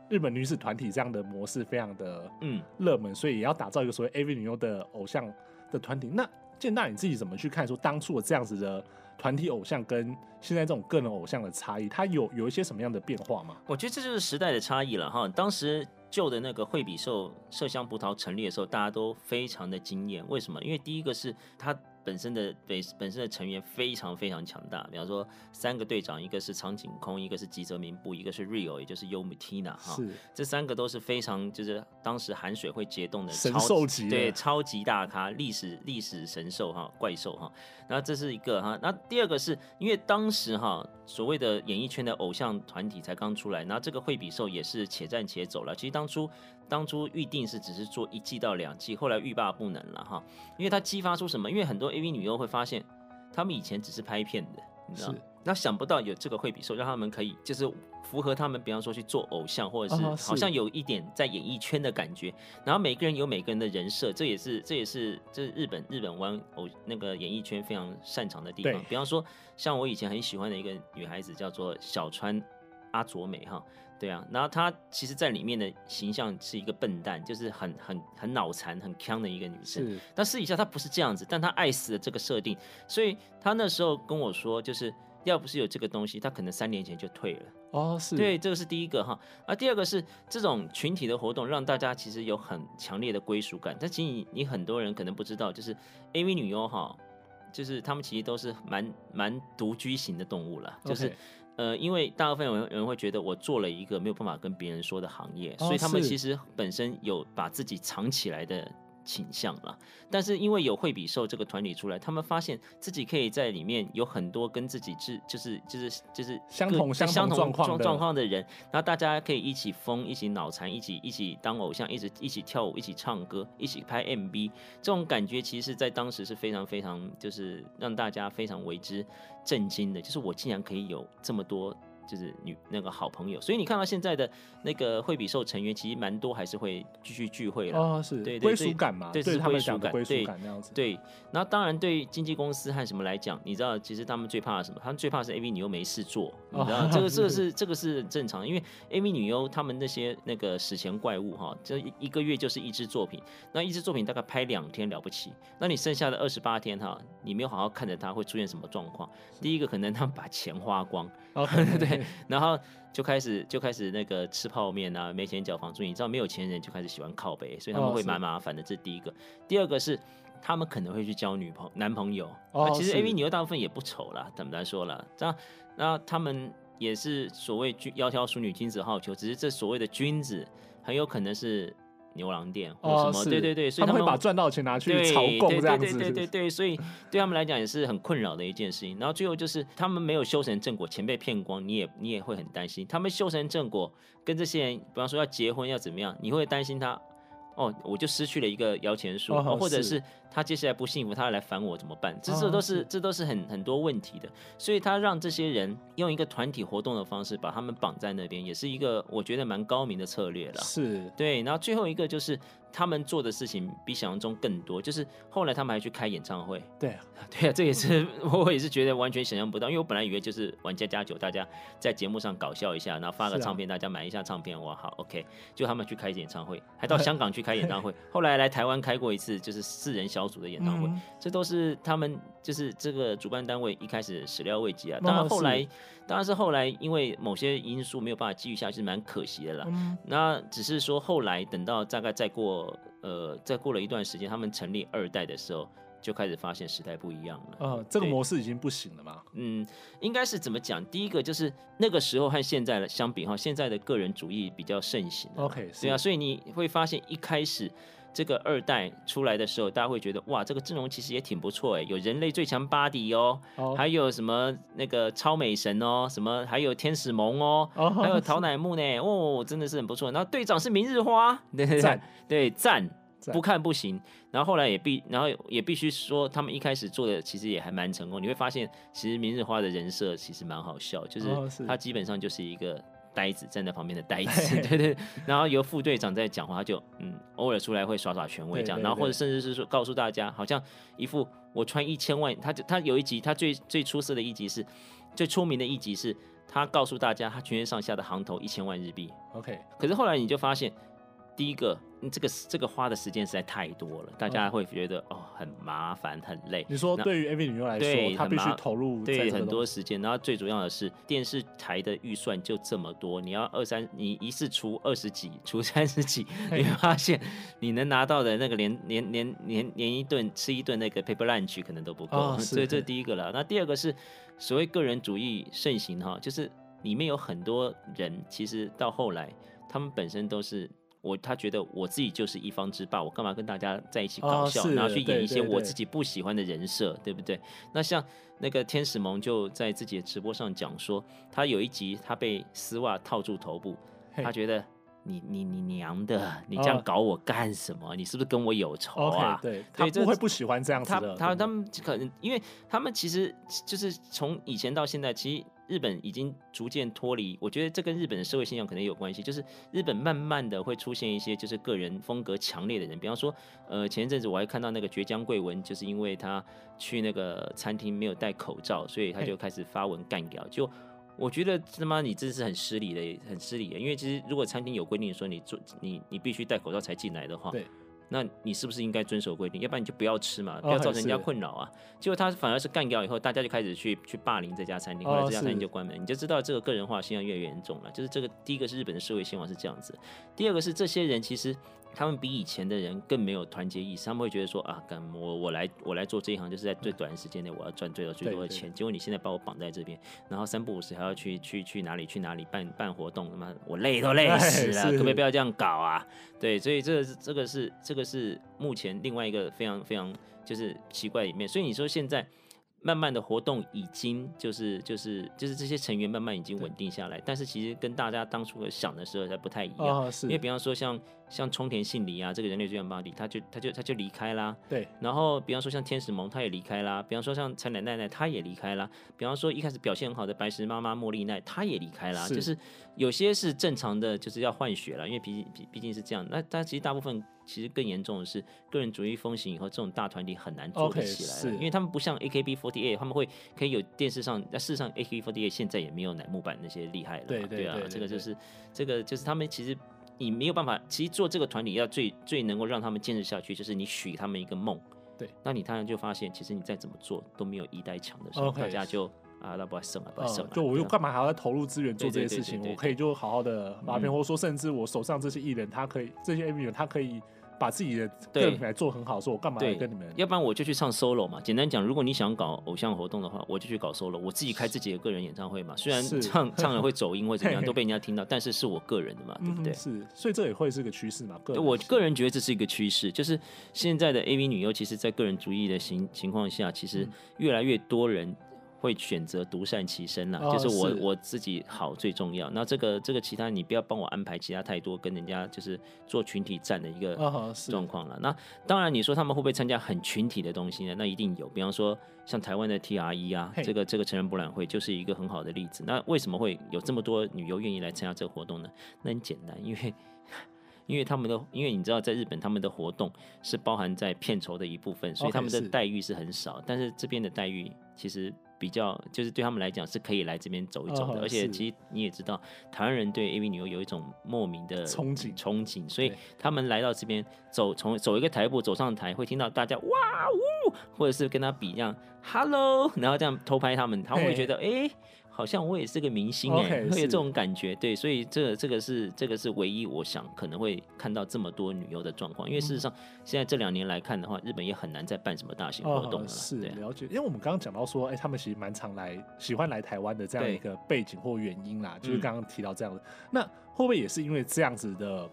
日本女子团体这样的模式非常的嗯热门，所以也要打造一个所谓 AV 女优的偶像的团体。那建大你自己怎么去看说当初的这样子的团体偶像跟现在这种个人偶像的差异，它有有一些什么样的变化吗？我觉得这就是时代的差异了哈，当时。旧的那个惠比寿麝香葡萄成立的时候，大家都非常的惊艳。为什么？因为第一个是它本身的本本身的成员非常非常强大。比方说，三个队长，一个是长井空，一个是吉泽明步，一个是 Rio，也就是 Yomutina 哈。是。这三个都是非常就是当时寒水会结冻的神兽级，对，超级大咖，历史历史神兽哈，怪兽哈。然后这是一个哈，那第二个是因为当时哈所谓的演艺圈的偶像团体才刚出来，然后这个惠比寿也是且战且走了。其实当初当初预定是只是做一季到两季，后来欲罢不能了哈，因为它激发出什么？因为很多 AV 女优会发现，他们以前只是拍片的，你知道。那想不到有这个惠比寿，让他们可以就是符合他们，比方说去做偶像，或者是好像有一点在演艺圈的感觉。然后每个人有每个人的人设，这也是这也是这是日本日本玩偶那个演艺圈非常擅长的地方。比方说，像我以前很喜欢的一个女孩子叫做小川阿佐美哈，对啊，然后她其实在里面的形象是一个笨蛋，就是很很很脑残、很腔的一个女生。但私底下她不是这样子，但她爱死了这个设定，所以她那时候跟我说，就是。要不是有这个东西，她可能三年前就退了。哦，是对，这个是第一个哈。啊第二个是这种群体的活动，让大家其实有很强烈的归属感。但其实你你很多人可能不知道，就是 AV 女优哈，就是他们其实都是蛮蛮独居型的动物了。就是、okay. 呃，因为大部分有人会觉得我做了一个没有办法跟别人说的行业，哦、所以他们其实本身有把自己藏起来的。倾向了，但是因为有惠比寿这个团体出来，他们发现自己可以在里面有很多跟自己是就是就是就是相同相同状况状况的人，然后大家可以一起疯，一起脑残，一起一起当偶像，一直一起跳舞，一起唱歌，一起拍 MV，这种感觉其实在当时是非常非常就是让大家非常为之震惊的，就是我竟然可以有这么多。就是女那个好朋友，所以你看到现在的那个惠比寿成员，其实蛮多还是会继续聚会了。哦，是，对，归属感嘛，对，是归属感，归属感那样子。对，那当然对经纪公司和什么来讲，你知道，其实他们最怕什么？他们最怕是 AV 女优没事做，你知道，哦、这个 这个是这个是正常，因为 AV 女优他们那些那个史前怪物哈，这一个月就是一支作品，那一支作品大概拍两天了不起，那你剩下的二十八天哈，你没有好好看着他会出现什么状况？第一个可能他们把钱花光，对。然后就开始就开始那个吃泡面啊，没钱缴房租，你知道没有钱人就开始喜欢靠北，所以他们会蛮麻烦的。这是第一个，第二个是他们可能会去交女朋男朋友。哦，其实 AV 女优大部分也不丑啦，怎么来说了？这样，那他们也是所谓君窈窕淑女，君子好逑，只是这所谓的君子很有可能是。牛郎店或什么、哦，对对对，所以他们，会把赚到的钱拿去朝贡这样子，对对对对，所以对他们来讲也是很困扰的一件事情。然后最后就是他们没有修成正果，钱被骗光，你也你也会很担心。他们修成正果，跟这些人，比方说要结婚要怎么样，你会担心他。哦，我就失去了一个摇钱树，哦，或者是他接下来不幸福，他要来烦我怎么办？这这都是，哦，这都是很很多问题的，所以他让这些人用一个团体活动的方式把他们绑在那边，也是一个我觉得蛮高明的策略了。是对，然后最后一个就是。他们做的事情比想象中更多，就是后来他们还去开演唱会。对啊，对啊，这也是我也是觉得完全想象不到，因为我本来以为就是玩家家酒，大家在节目上搞笑一下，然后发个唱片，大家买一下唱片，哇，好，OK。就他们去开演唱会，还到 香港去开演唱会，后来来台湾开过一次，就是四人小组的演唱会，嗯、这都是他们就是这个主办单位一开始始料未及啊。当然后来，当然是后来因为某些因素没有办法继续下去，蛮可惜的啦。嗯、那只是说后来等到大概再过。呃，在过了一段时间，他们成立二代的时候，就开始发现时代不一样了。呃，这个模式已经不行了吗？嗯，应该是怎么讲？第一个就是那个时候和现在的相比哈，现在的个人主义比较盛行。OK，对啊，所以你会发现一开始。这个二代出来的时候，大家会觉得哇，这个阵容其实也挺不错哎，有人类最强 Body 哦，oh. 还有什么那个超美神哦，什么还有天使萌哦，oh. 还有桃乃木呢，哦，真的是很不错。然后队长是明日花，对赞，对赞，不看不行。然后后来也必，然后也必须说，他们一开始做的其实也还蛮成功。你会发现，其实明日花的人设其实蛮好笑，就是他基本上就是一个。呆子站在旁边的呆子，对，对对。然后由副队长在讲话，他就嗯，偶尔出来会耍耍权威这样，然后或者甚至是说告诉大家，好像一副我穿一千万，他就他有一集他最最出色的一集是最出名的一集是，他告诉大家他全身上下的行头一千万日币。OK，可是后来你就发现。第一个，这个这个花的时间实在太多了，大家会觉得、嗯、哦很麻烦很累。你说对于 AV 女优来说，她必须投入对很多时间，然后最主要的是电视台的预算就这么多，你要二三你一次除二十几，除三十几，你会发现你能拿到的那个连连连连连一顿吃一顿那个 paper lunch 可能都不够，哦、所以这第一个了。那第二个是所谓个人主义盛行哈，就是里面有很多人其实到后来他们本身都是。我他觉得我自己就是一方之霸，我干嘛跟大家在一起搞笑，哦、然后去演一些我自己不喜欢的人设，对，对，对，对不对？那像那个天使萌就在自己的直播上讲说，他有一集他被丝袜套住头部，他觉得你你你娘的，你这样搞我干什么？哦、你是不是跟我有仇啊？对，他不会不喜欢这样子的。他他，他们可能因为他们其实就是从以前到现在，其实。日本已经逐渐脱离，我觉得这跟日本的社会现象可能有关系。就是日本慢慢的会出现一些就是个人风格强烈的人，比方说，呃，前一阵子我还看到那个绝江贵文，就是因为他去那个餐厅没有戴口罩，所以他就开始发文干掉。就我觉得他妈你真是很失礼的，很失礼的，因为其实如果餐厅有规定说你做你你必须戴口罩才进来的话，对。那你是不是应该遵守规定？要不然你就不要吃嘛，不要造成人家困扰啊。结果他反而是干掉以后，大家就开始去去霸凌这家餐厅，后来这家餐厅就关门，你就知道这个个人化现象越来越严重了。就是这个第一个是日本的社会现状是这样子，第二个是这些人其实。他们比以前的人更没有团结意识，他们会觉得说啊，干我我来我来做这一行，就是在最短的时间内我要赚最多最多的钱。结果你现在把我绑在这边，然后三不五时还要去去去哪里去哪里办办活动，他妈我累都累死了，可不可以不要这样搞啊？对，所以这个是这个是这个是目前另外一个非常非常就是奇怪一面。所以你说现在。慢慢的活动已经就是就是就是这些成员慢慢已经稳定下来，但是其实跟大家当初想的时候还不太一样，哦、因为比方说像像冲田杏梨啊，这个人类最强 body，他就他就他就离开啦，对，然后比方说像天使萌他也离开啦，比方说像彩乃奈奈他也离开啦，比方说一开始表现很好的白石妈妈茉莉奈他也离开啦，是。就是有些是正常的，就是要换血了，因为毕竟毕竟是这样，那但其实大部分。其实更严重的是，个人主义风行以后，这种大团体很难做得起来，okay, 因为他们不像 AKB48，他们会可以有电视上，那事实上 AKB48 现在也没有乃木坂那些厉害了，对对，对，对，对啊，这个就是这个就是他们其实你没有办法，其实做这个团体要最最能够让他们坚持下去，就是你许他们一个梦，对，那你当然就发现，其实你再怎么做都没有一代强的时候，okay, 大家就啊，那不爱胜了，不爱胜了，就我又干嘛还要投入资源做这些事情？我可以就好好的或者说甚至我手上这些艺人，他可以这些人，他可以。把自己的个品牌做很好，说我干嘛要跟你们？要不然我就去唱 solo 嘛。简单讲，如果你想搞偶像活动的话，我就去搞 solo，我自己开自己的个人演唱会嘛。虽然唱 唱了会走音或怎么样，都被人家听到，但是是我个人的嘛，对不对？是，所以这也会是个趋势嘛。我个人觉得这是一个趋势，就是现在的 AV 女优，其实在个人主义的情情况下，其实越来越多人。会选择独善其身啦，就是我我自己好最重要。那这个这个其他你不要帮我安排其他太多跟人家就是做群体战的一个状况了。那当然你说他们会不会参加很群体的东西呢？那一定有。比方说像台湾的 TRE 啊，这个这个成人博览会就是一个很好的例子。那为什么会有这么多女优愿意来参加这个活动呢？那很简单，因为因为他们的因为你知道在日本他们的活动是包含在片酬的一部分，所以他们的待遇是很少。但是这边的待遇其实。比较就是对他们来讲是可以来这边走一走的，而且其实你也知道，台湾人对 AV 女优有一种莫名的憧憬，憧憬，所以他们来到这边走，从走一个台步走上台，会听到大家哇呜，或者是跟他比这样 Hello，然后这样偷拍他们，他们会觉得哎。好像我也是个明星哎、会有这种感觉，对，所以这个这个是这个是唯一我想可能会看到这么多女优的状况，因为事实上现在这两年来看的话，日本也很难再办什么大型活动了。哦、是对了解，因为我们刚刚讲到说，哎、欸，他们其实蛮常来，喜欢来台湾的这样一个背景或原因啦，就是刚刚提到这样的，嗯、那会不会也是因为这样子的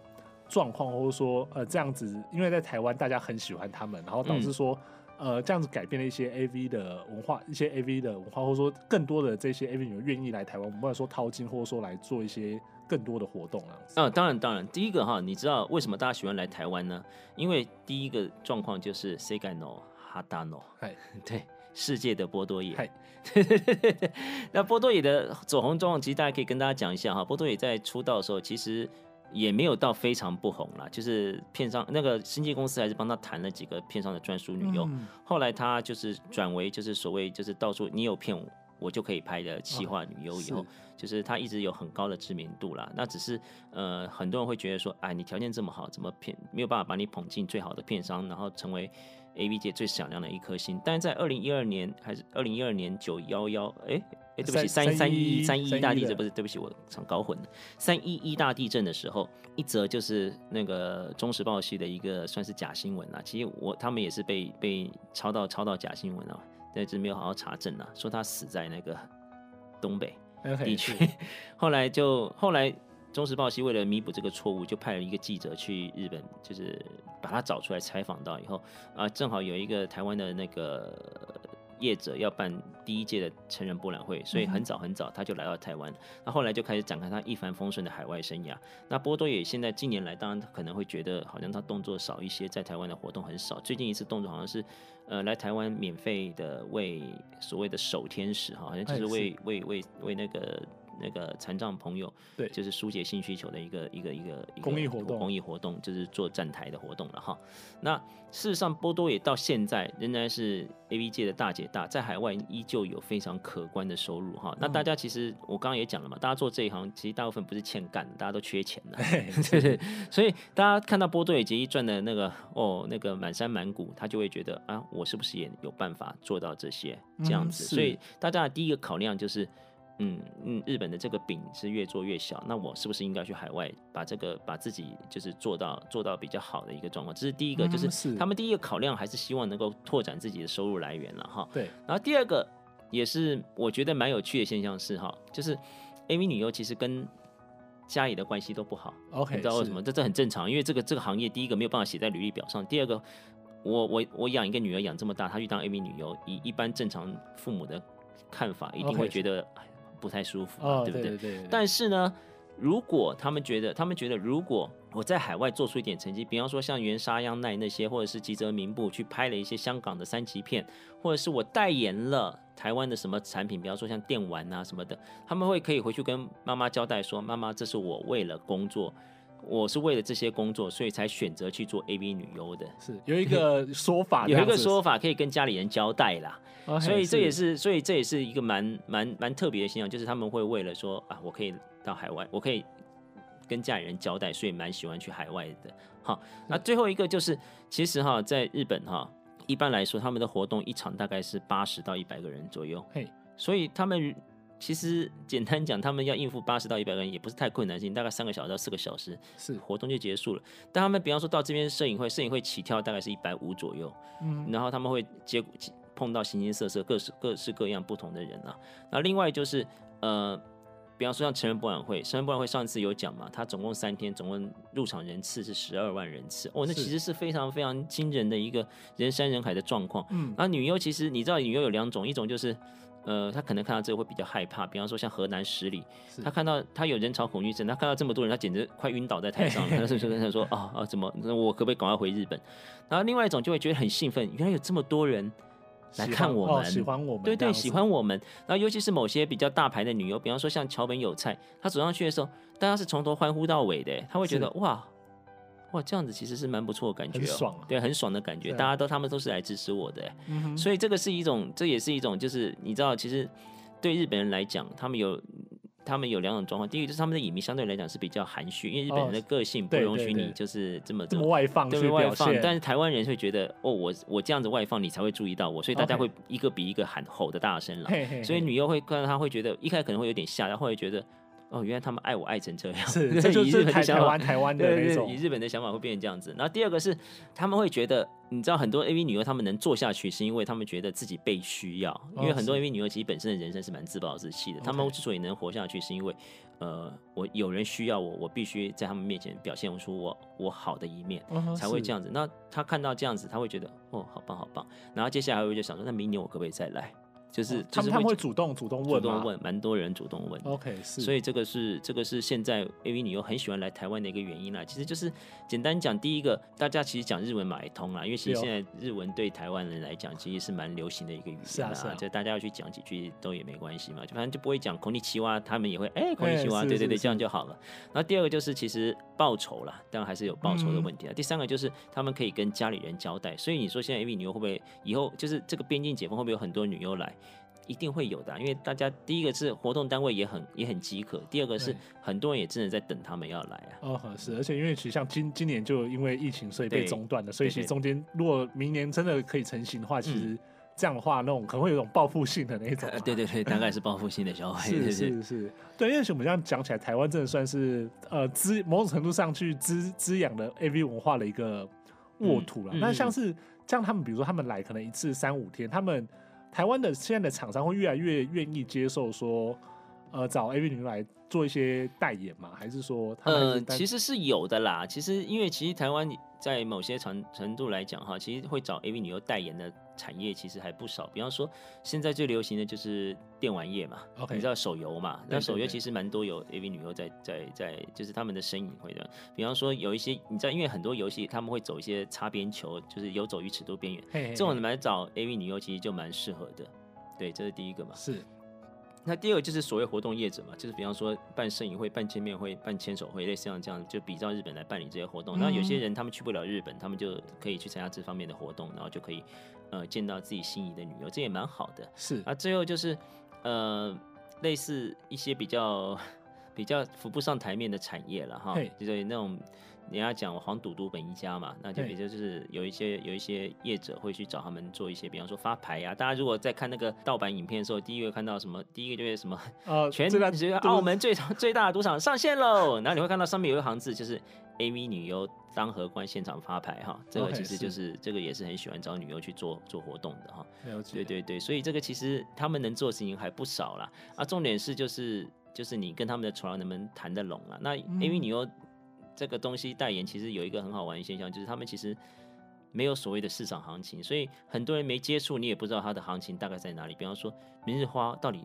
状况，或者说呃这样子，因为在台湾大家很喜欢他们，然后导致说。嗯呃，这样子改变了一些 A V 的文化，一些 A V 的文化，或者说更多的这些 A V 女愿意来台湾，我们不能说淘金，或者说来做一些更多的活动啊。嗯，当然当然，第一个哈，你知道为什么大家喜欢来台湾呢？因为第一个状况就是 Sekai no h a d a no，对。世界的波多野。嗨 那波多野的走红状况，其实大家可以跟大家讲一下哈。波多野在出道的时候，其实也没有到非常不红啦，就是片商那个经纪公司还是帮他谈了几个片商的专属女优。嗯、后来他就是转为就是所谓就是到处你有片我就可以拍的企划女优以后，就是他一直有很高的知名度啦。那只是呃很多人会觉得说，哎，你条件这么好，怎么片没有办法把你捧进最好的片商，然后成为。A V 界最响亮的一颗星，但是在二零一二年还是二零一二年九幺幺，哎哎，对不起，三三一三一大地震不是，对不起，我常搞混了。三一一大地震的时候，一则就是那个中时报系的一个算是假新闻啊，其实我他们也是被被抄到抄到假新闻啊，但是没有好好查证啊，说他死在那个东北地区，Okay, 后来就后来。中时报系为了弥补这个错误，就派了一个记者去日本，就是把他找出来采访到以后，啊，正好有一个台湾的那个业者要办第一届的成人博览会，所以很早很早他就来到台湾，那后来就开始展开他一帆风顺的海外生涯。那波多野现在近年来，当然可能会觉得好像他动作少一些，在台湾的活动很少。最近一次动作好像是，呃，来台湾免费的为所谓的守天使哈，好像就是为为为为那个。那个残障朋友，对，就是疏解性需求的一个一个一个公益活动，公益活动就是做站台的活动了哈。那事实上，波多野到现在仍然是 AV 界的大姐大，在海外依旧有非常可观的收入哈。嗯、那大家其实我刚刚也讲了嘛，大家做这一行其实大部分不是欠干，大家都缺钱的，对 对。所以大家看到波多野结衣赚的那个哦那个满山满谷，他就会觉得啊，我是不是也有办法做到这些这样子？嗯、所以大家的第一个考量就是。嗯嗯，日本的这个饼是越做越小，那我是不是应该去海外把这个把自己就是做到做到比较好的一个状况？这是第一个，就是他们第一个考量还是希望能够拓展自己的收入来源了哈。对。然后第二个也是我觉得蛮有趣的现象是哈，就是 AV 女优其实跟家里的关系都不好。OK，你知道为什么？这这很正常，因为这个这个行业第一个没有办法写在履历表上，第二个我我我养一个女儿养这么大，她去当 AV 女优，以一般正常父母的看法，一定会觉得。不太舒服，对不对？对对对。但是呢，如果他们觉得，他们觉得，如果我在海外做出一点成绩，比方说像袁沙央奈那些，或者是吉泽明步去拍了一些香港的三级片，或者是我代言了台湾的什么产品，比方说像电玩啊什么的，他们会可以回去跟妈妈交代说：“妈妈，这是我为了工作。”我是为了这些工作，所以才选择去做 AB 女优的。是有一个说法，有一个说法可以跟家里人交代啦。Okay, 所以这也是，是所以这也是一个蛮蛮蛮特别的现象，就是他们会为了说啊，我可以到海外，我可以跟家里人交代，所以蛮喜欢去海外的。好，那最后一个就是，其实哈，在日本哈，一般来说他们的活动一场大概是八十到一百个人左右。嘿，所以他们。其实简单讲，他们要应付八十到一百个人也不是太困难，性大概三个小时到四个小时，是活动就结束了。但他们比方说到这边摄影会，摄影会起跳大概是一百五左右，嗯，然后他们会接碰到形形色色、各式各式各样不同的人啊。那另外就是呃，比方说像成人博览会，成人博览会上一次有讲嘛，它总共三天，总共入场人次是十二万人次，哦，那其实是非常非常惊人的一个人山人海的状况。嗯，那女优其实你知道女优有两种，一种就是。呃，他可能看到这个会比较害怕，比方说像河南十里，他看到他有人潮恐惧症，他看到这么多人，他简直快晕倒在台上了。他就跟他说：“啊啊，怎么？那我可不可以赶快回日本？”然后另外一种就会觉得很兴奋，原来有这么多人来看我们，喜欢，哦、喜欢我们，对对，喜欢我们。然后尤其是某些比较大牌的女优，比方说像桥本有菜，她走上去的时候，大家是从头欢呼到尾的，他会觉得哇。哇，这样子其实是蛮不错的感觉，很爽，对，很爽的感觉。大家都他们都是来支持我的，所以这个是一种，这也是一种，就是你知道，其实对日本人来讲，他们有他们有两种状况。第一个就是他们的影迷相对来讲是比较含蓄，因为日本人的个性不容许你就是这么这么外放，对外放。但是台湾人会觉得，哦，我我这样子外放，你才会注意到我，所以大家会一个比一个喊吼的大声了。所以女优会看到他会觉得一开始可能会有点吓，然后会觉得。哦，原来他们爱我爱成这样，是 这就是台台湾台湾的那种，以日本的想法会变成这样子。然后第二个是，他们会觉得，你知道很多 AV 女优他们能做下去，是因为他们觉得自己被需要。因为很多 AV 女优其实本身的人生是蛮自暴自弃的，他们之所以能活下去，是因为呃，我有人需要我，我必须在他们面前表现出我我好的一面，才会这样子。那他看到这样子，他会觉得哦，好棒好棒。然后接下来我就想说，那明年我可不可以再来？就是、哦、他们他们会主动主动问，主动问，蛮多人主动问。OK，是。所以这个是这个是现在 AV 女优很喜欢来台湾的一个原因啦。其实就是简单讲，第一个大家其实讲日文买通啦，因为其实现在日文对台湾人来讲其实是蛮流行的一个语言啦。是啊，就大家要去讲几句都也没关系嘛，就反正就不会讲孔尼奇哇，他们也会哎孔尼奇哇，对对对，这样就好了。然后第二个就是其实报酬啦，当然还是有报酬的问题啊。嗯、第三个就是他们可以跟家里人交代。所以你说现在 AV 女优会不会以后就是这个边境解封会不会有很多女优来？一定会有的、啊，因为大家第一个是活动单位也很也很饥渴，第二个是很多人也真的在等他们要来啊。哦，是，而且因为其实像今今年就因为疫情，所以被中断了，所以其实中间如果明年真的可以成型的话，其实这样的话，那种可能会有种报复性的那种、啊。对对对，大概是报复性的消费。是是是，对，因为我们这样讲起来，台湾真的算是呃滋某种程度上去滋滋养的 AV 文化的一个沃土了。那、嗯嗯、像是像他们，比如说他们来可能一次三五天，他们。台湾的现在的厂商会越来越愿意接受说，呃，找 AV 女优来做一些代言吗？还是说他们是，呃，其实是有的啦。其实因为其实台湾在某些程程度来讲哈，其实会找 AV 女优代言的。产业其实还不少，比方说现在最流行的就是电玩业嘛，Okay. 你知道手游嘛？那手游其实蛮多有 AV 女优在在在，就是他们的身影会的。比方说有一些你知道，因为很多游戏他们会走一些擦边球，就是游走于尺度边缘，这种来找 AV 女优其实就蛮适合的。对，这是第一个嘛。是。那第二个就是所谓活动业者嘛，就是比方说办摄影会、办见面会、办牵手会，类似像这样，就比照日本来办理这些活动。然后有些人他们去不了日本，他们就可以去参加这方面的活动，然后就可以呃见到自己心仪的女友，这也蛮好的。是啊，最后就是呃类似一些比较比较浮不上台面的产业了哈，就是那种。人家讲黄赌毒本一家嘛，那就也就是有一些有一些业者会去找他们做一些，比方说发牌呀、啊。大家如果在看那个盗版影片的时候，第一个看到什么？第一个就是什么？呃，全澳门最最大的赌场上线喽！然后你会看到上面有一行字，就是 AV 女优当荷官现场发牌哈。这个其实就是这个也是很喜欢找女优去做做活动的哈。对对对，所以这个其实他们能做的事情还不少啦。啊，重点是就是就是你跟他们的床能不能谈得拢啊？那因为你又。这个东西代言其实有一个很好玩的现象，就是他们其实没有所谓的市场行情，所以很多人没接触，你也不知道它的行情大概在哪里。比方说，明日花到底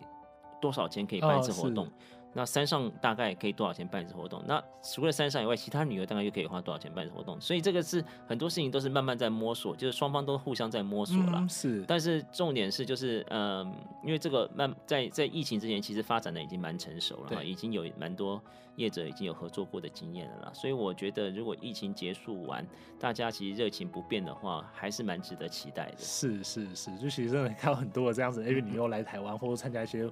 多少钱可以办一次活动？哦那山上大概可以多少钱办一次活动？那除了山上以外，其他女优大概又可以花多少钱办一次活动？所以这个是很多事情都是慢慢在摸索，就是双方都互相在摸索了。嗯，是。但是重点是就是，嗯，因为这个慢在在疫情之前，其实发展的已经蛮成熟了，已经有蛮多业者已经有合作过的经验了啦。所以我觉得，如果疫情结束完，大家其实热情不变的话，还是蛮值得期待的。是是是，就其实真的看到很多的这样子 因为你又来台湾或者参加一些。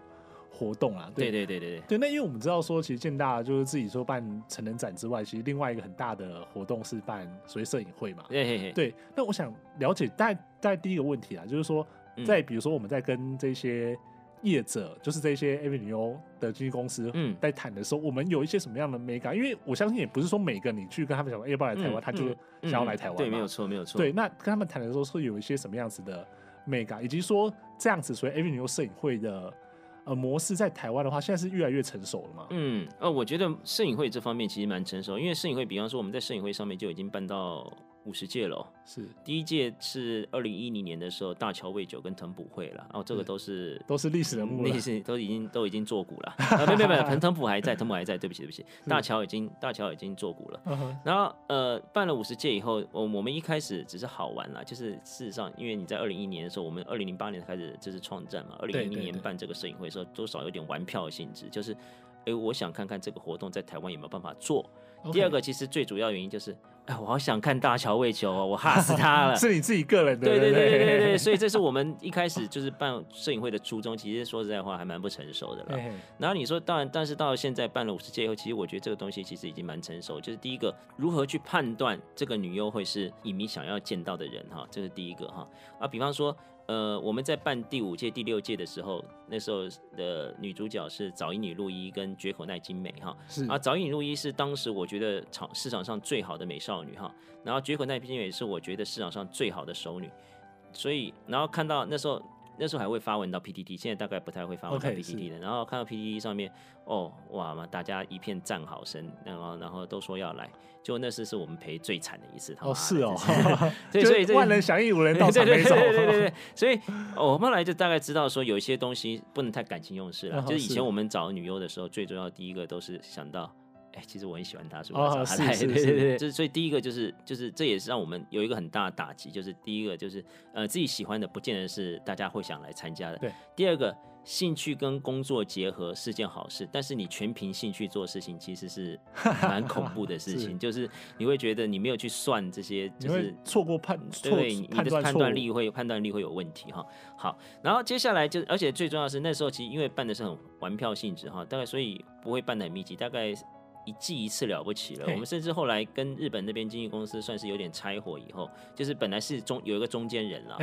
活动啊，对对对对对，对，那因为我们知道说，其实建大就是自己说办成人展之外，其实另外一个很大的活动是办所谓摄影会嘛。对对对。那我想了解，大概大概第一个问题啊，就是说，在比如说我们在跟这些业者，嗯、就是这些 AV 女优的经纪公司，嗯，在谈的时候，我们有一些什么样的美感？因为我相信也不是说每个你去跟他们讲要不要来台湾，嗯、他就想要来台湾、嗯嗯。对，没有错，没有错。对，那跟他们谈的时候，是有一些什么样子的美感，以及说这样子所谓 AV 女优摄影会的。呃，模式在台湾的话，现在是越来越成熟了嘛？嗯，呃，我觉得摄影会这方面其实蛮成熟，因为摄影会，比方说我们在摄影会上面就已经办到。五十届了，是。第一届是二零一零年的时候，大桥未久跟藤浦会了，哦，这个都是都是历史人物，历史都已经都已经作古了，没没有没有，藤藤浦还在，藤浦还在，对不起对不起，大桥已经大桥已经作古了，然后呃办了五十届以后，我我们一开始只是好玩啦，就是事实上，因为你在二零一一年的时候，我们二零零八年开始就是创战嘛，二零一零年办这个摄影会的时候，多少有点玩票的性质，就是哎，我想看看这个活动在台湾有没有办法做。第二个其实最主要原因就是。哎，我好想看大桥未球哦，我 吓死他了。是你自己个人的，对对对对对对，所以这是我们一开始就是办摄影会的初衷。其实说实在话，还蛮不成熟的了。然后你说，当然，但是到了现在办了五十届以后，其实我觉得这个东西其实已经蛮成熟。就是第一个，如何去判断这个女优会是影迷想要见到的人哈，这是第一个哈。啊，比方说。呃，我们在办第五届、第六届的时候，那时候的女主角是早乙女路一跟绝口奈津美哈。是。啊，早乙女路一是当时我觉得场市场上最好的美少女哈，然后绝口奈津美是我觉得市场上最好的熟女，所以然后看到那时候那时候还会发文到 PTT，现在大概不太会发文到 PTT 的。Okay, 然后看到 PTT 上面，哦，哇嘛，大家一片赞好声，然后然后都说要来，就那次是我们赔最惨的一次。哦，是哦，对，所以万人响应，无人到场 没走。对对对对对，所以我们后来就大概知道说，有一些东西不能太感情用事了。就是以前我们找女优的时候，最重要第一个都是想到。哎，其实我很喜欢他，所以我找他来。对对对，就是所以第一个就是就是这也是让我们有一个很大的打击，就是第一个就是呃自己喜欢的不见得是大家会想来参加的。对。第二个，兴趣跟工作结合是件好事，但是你全凭兴趣做事情其实是 蛮恐怖的事情，是就是你会觉得你没有去算这些，就是错过判，对，你的判断力会判断力会有问题哈。好，然后接下来就而且最重要的是那时候其实因为办的是很玩票性质哈，大概所以不会办得很密集，大概。一季一次了不起了，我们甚至后来跟日本那边经纪公司算是有点拆伙以后，就是本来是中有一个中间人了，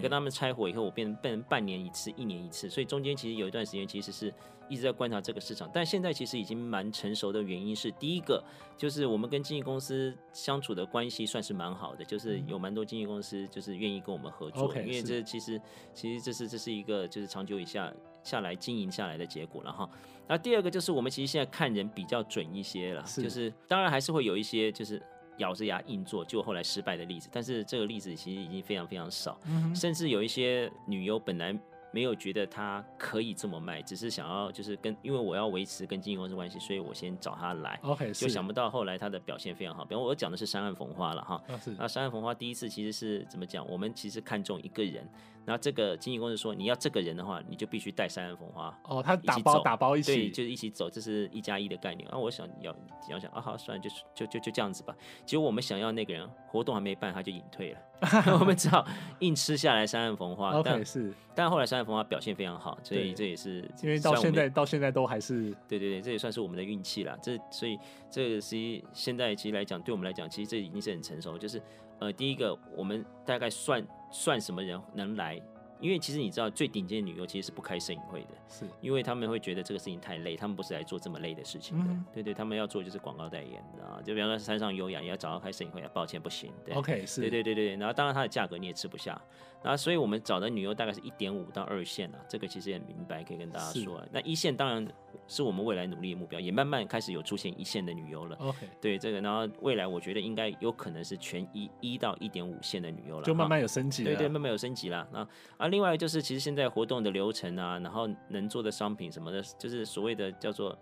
跟他们拆伙以后，我变成变成半年一次，一年一次，所以中间其实有一段时间其实是一直在观察这个市场，但现在其实已经蛮成熟的原因是，第一个就是我们跟经纪公司相处的关系算是蛮好的，就是有蛮多经纪公司就是愿意跟我们合作，因为这其实其实这是这是一个就是长久以下下来经营下来的结果了哈。那第二个就是我们其实现在看人比较准一些了，就是当然还是会有一些就是咬着牙硬做，就后来失败的例子，但是这个例子其实已经非常非常少，甚至有一些女优本来。没有觉得他可以这么卖，只是想要就是跟，因为我要维持跟经纪公司关系，所以我先找他来。OK，就想不到后来他的表现非常好。比方我讲的是山岸逢花了哈，那山岸逢花第一次其实是怎么讲？我们其实看中一个人，然后这个经纪公司说你要这个人的话，你就必须带三岸风花。哦，他打包打包一起，对，就是一起走，这是一加一的概念。啊我想要想想啊，好，算了，就就就就这样子吧。结果我们想要那个人活动还没办，他就隐退了。我们只好硬吃下来三岸风花。OK，但是，但后来三岸风花表现非常好，所以这也是因为到现在到现在都还是对对对，这也算是我们的运气啦。这所以这个是现在其实来讲，对我们来讲，其实这已经是很成熟。就是呃，第一个我们大概算算什么人能来。因为其实你知道，最顶尖的女优其实是不开摄影会的，是因为他们会觉得这个事情太累，他们不是来做这么累的事情的。嗯、对对，他们要做就是广告代言啊，就比方说山上优雅也要找到开摄影会，抱歉不行。对，OK，是，对对对对，然后当然它的价格你也吃不下，然后所以我们找的女优大概是一点五到二线啊，这个其实也很明白，可以跟大家说。那一线当然是我们未来努力的目标，也慢慢开始有出现一线的女优了。OK，对这个，然后未来我觉得应该有可能是全一一到一点五线的女优了，就慢慢有升级了。对对，慢慢有升级了。那啊，另外就是其实现在活动的流程啊，然后能做的商品什么的，就是所谓的叫做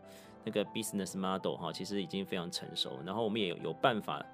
那个 business model 哈，其实已经非常成熟。然后我们也有有办法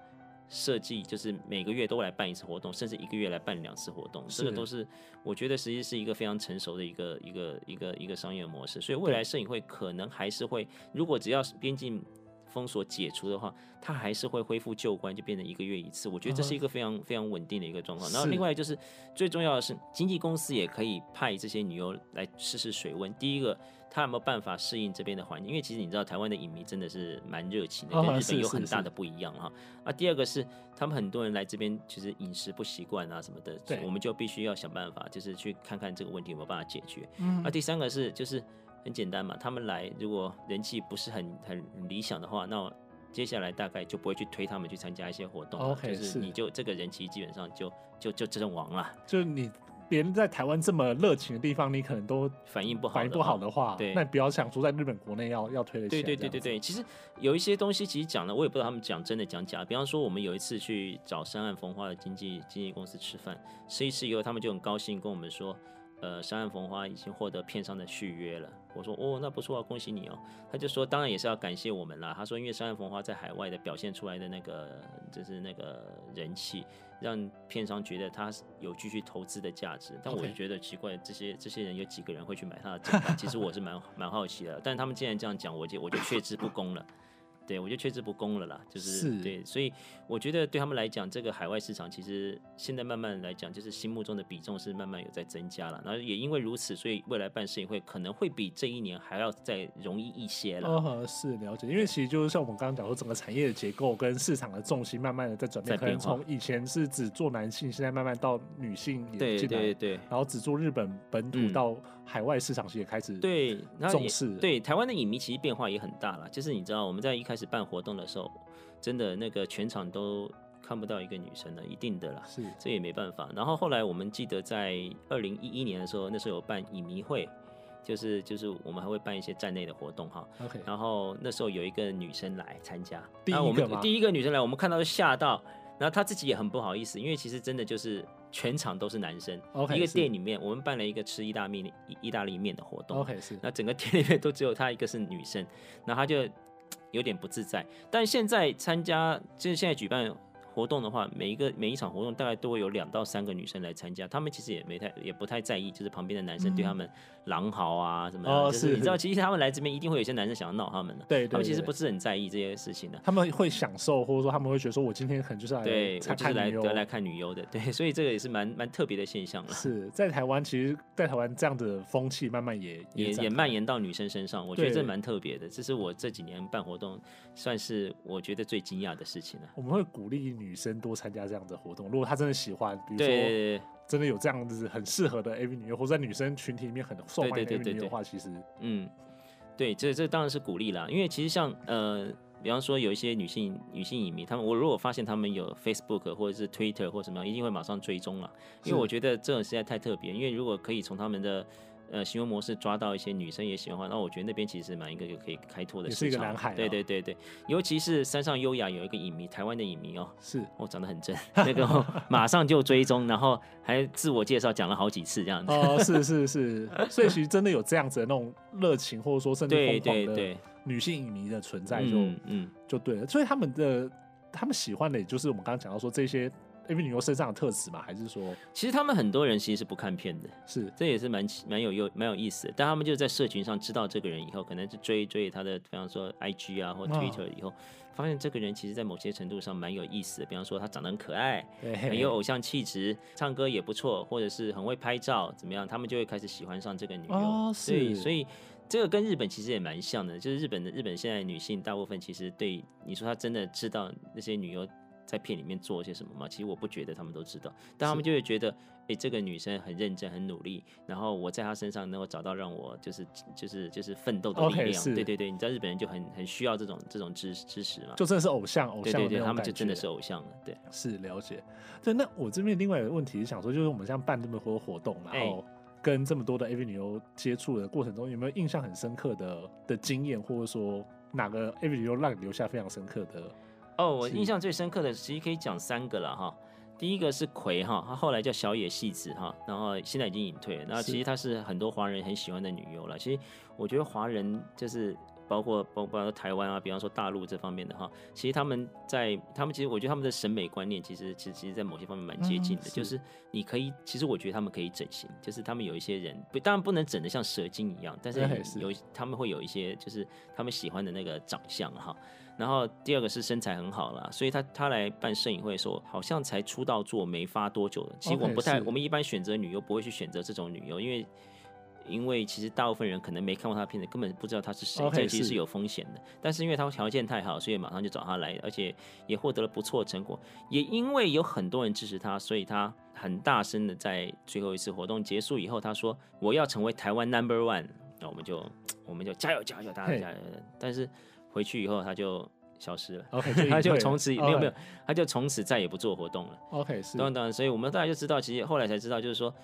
设计，就是每个月都来办一次活动，甚至一个月来办两次活动，这个都是我觉得实际是一个非常成熟的一个一个一个一个商业模式。所以未来摄影会可能还是会，如果只要是边境。封锁解除的话，它还是会恢复旧观，就变成一个月一次。我觉得这是一个非常非常稳定的一个状况。然后另外就是最重要的是，经纪公司也可以派这些女优来试试水温。第一个，她有没有办法适应这边的环境？因为其实你知道，台湾的影迷真的是蛮热情的，跟日本有很大的不一样哈。啊，第二个是他们很多人来这边，其实饮食不习惯啊什么的，我们就必须要想办法，就是去看看这个问题有没有办法解决。嗯。啊，第三个是就是。很简单嘛，他们来如果人气不是很很理想的话，那接下来大概就不会去推他们去参加一些活动。就是你就这个人气基本上就就就阵亡了。就你别人在台湾这么热情的地方，你可能都反应不好，反应不好的话，对，那你不要想说在日本国内要要推的。对对对对对，其实有一些东西其实讲了我也不知道他们讲真的讲假。比方说我们有一次去找山岸风花的经纪经纪公司吃饭，吃一次以后他们就很高兴跟我们说。呃，山岸逢花已经获得片商的续约了。我说哦，那不错啊，恭喜你哦。他就说，当然也是要感谢我们啦。他说，因为山岸逢花在海外的表现出来的那个，就是那个人气，让片商觉得他有继续投资的价值。但我就觉得奇怪，这些这些人有几个人会去买他的正版？其实我是蛮 蛮好奇的。但他们既然这样讲，我就我就却之不恭了。对，我就确实不公了啦，就是，是。对，所以我觉得对他们来讲，这个海外市场其实现在慢慢来讲，就是心目中的比重是慢慢有在增加了。然后也因为如此，所以未来办摄影会可能会比这一年还要再容易一些了。哦，是了解，因为其实就是像我们刚刚讲说，整个产业的结构跟市场的重心慢慢的在转变，可能从以前是只做男性，现在慢慢到女性也进来，对对。对，然后只做日本本土到海外市场，其实也开始对重视。对台湾的影迷其实变化也很大了，就是你知道我们在一开开始办活动的时候，真的那个全场都看不到一个女生了，一定的啦，是，这也没办法。然后后来我们记得在二零一一年的时候，那时候有办影迷会，就是就是我们还会办一些站内的活动哈。OK，然后那时候有一个女生来参加，第一个我们第一个女生来，我们看到就吓到，然后她自己也很不好意思，因为其实真的就是全场都是男生。OK，一个店里面我们办了一个吃意大利面意大利面的活动。OK，是。那整个店里面都只有她一个是女生，然后她就。有点不自在，但现在参加就是现在举办活动的话，每一个每一场活动大概都会有两到三个女生来参加，他们其实也没太也不太在意，就是旁边的男生对他们狼嚎啊什么的。哦，就是你知道，其实他们来这边一定会有些男生想要闹他们的，对，他们其实不是很在意这些事情的，他们会享受，或者说他们会觉得说，我今天可能就是来对，我就是来得来看女优的，对，所以这个也是蛮蛮特别的现象了。是在台湾，其实，在台湾这样的风气慢慢也也也蔓延到女生身上，我觉得这蛮特别的，这是我这几年办活动算是我觉得最惊讶的事情了。我们会鼓励女生多参加。这样的活动，如果她真的喜欢，比如说真的有这样子很适合的 AV 女优，或者在女生群体里面很受欢迎的 AV 女优的话，其实，嗯，对，这这当然是鼓励啦。因为其实像呃，比方说有一些女性女性影迷，她们我如果发现她们有 Facebook 或者是 Twitter 或什么样，一定会马上追踪了，因为我觉得这种实在太特别。因为如果可以从他们的呃，行为模式抓到一些女生也喜欢的话，那我觉得那边其实蛮一个就可以开拓的市场。是一个蓝海、哦。对对对对，尤其是山上优雅有一个影迷，台湾的影迷哦，是哦，长得很正，那个马上就追踪，然后还自我介绍讲了好几次这样子。哦，是是是，所以其实真的有这样子的那种热情，或者说甚至疯狂的女性影迷的存在就，就嗯就对了。所以他们的他们喜欢的，也就是我们刚刚讲到说这些。AV 女优身上的特质吗？还是说，其实他们很多人其实是不看片的，是这也是蛮蛮有有蛮有意思的。但他们就在社群上知道这个人以后，可能就追追他的，比方说 IG 啊或 Twitter 以后，哦、发现这个人其实在某些程度上蛮有意思的。比方说他长得很可爱，很有偶像气质，唱歌也不错，或者是很会拍照，怎么样？他们就会开始喜欢上这个女优。哦，是。所以这个跟日本其实也蛮像的，就是日本的日本现在女性大部分其实对你说她真的知道那些女优。在片里面做些什么吗？其实我不觉得他们都知道，但他们就会觉得，哎、欸，这个女生很认真、很努力，然后我在她身上能够找到让我就是就是就是奋斗的力量。Okay, 对对对，你知道日本人就很很需要这种这种支支持嘛？就真的是偶像，偶像对对对，他们就真的是偶像了。对，是了解。对，那我这边另外一个问题是想说，就是我们像办这么多活动，然后跟这么多的 AV 女优接触的过程中，有没有印象很深刻的的经验，或者说哪个 AV 女优让你留下非常深刻的？哦，我印象最深刻的其实可以讲三个了哈。第一个是葵哈，他后来叫小野戏子哈，然后现在已经隐退了。那其实她是很多华人很喜欢的女优了。其实我觉得华人就是包括包括台湾啊，比方说大陆这方面的哈，其实他们在他们其实我觉得他们的审美观念其实其实其实在某些方面蛮接近的。就是你可以，其实我觉得他们可以整形，就是他们有一些人不当然不能整的像蛇精一样，但是有他们会有一些就是他们喜欢的那个长相哈。然后第二个是身材很好啦，所以他他来办摄影会的时候，好像才出道做没发多久的。其实我们不太，okay, 我们一般选择女优不会去选择这种女优，因为因为其实大部分人可能没看过她的片子，根本不知道她是谁，这其实是有风险的。但是因为她条件太好，所以马上就找她来，而且也获得了不错的成果。也因为有很多人支持她，所以她很大声的在最后一次活动结束以后，她说：“我要成为台湾 Number One。”那我们就我们就加油加油，大家加油！但是。回去以后他就消失了 他就从此没有没有，他就从此再也不做活动了。OK，是。当然当然，所以我们大家就知道，其实后来才知道，就是说，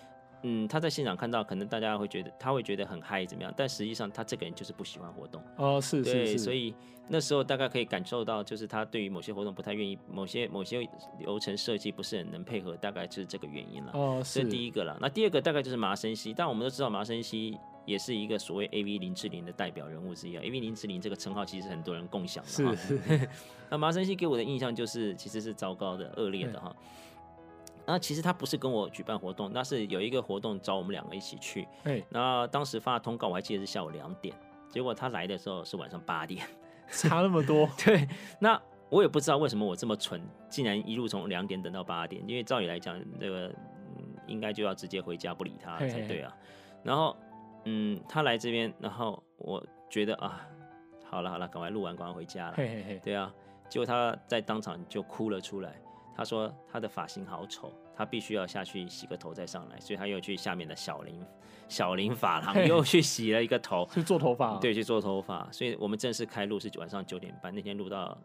嗯，他在现场看到，可能大家会觉得他会觉得很嗨怎么样，但实际上他这个人就是不喜欢活动。哦，是是是。所以那时候大概可以感受到，就是他对于某些活动不太愿意，某些某些流程设计不是很能配合，大概就是这个原因了。哦，是。这第一个了，那第二个大概就是麻生希，但我们都知道麻生希。也是一个所谓 AV 林志玲的代表人物之一啊，AV 林志玲这个称号其实很多人共享的。是是。那麻生希给我的印象就是其实是糟糕的、恶劣的哈。那其实他不是跟我举办活动，那是有一个活动找我们两个一起去。哎。那当时发通告我还记得是下午两点，结果他来的时候是晚上八点，差那么多。对。那我也不知道为什么我这么蠢，竟然一路从两点等到八点，因为照理来讲，这个嗯应该就要直接回家不理他才对啊。然后。嗯，他来这边，然后我觉得啊，好了好了，赶快录完，赶快回家了。嘿嘿嘿，对啊，结果他在当场就哭了出来。他说他的发型好丑，他必须要下去洗个头再上来，所以他又去下面的小林小林发廊又去洗了一个头，去做头发。对，去做头发。所以我们正式开录是晚上九点半，那天录到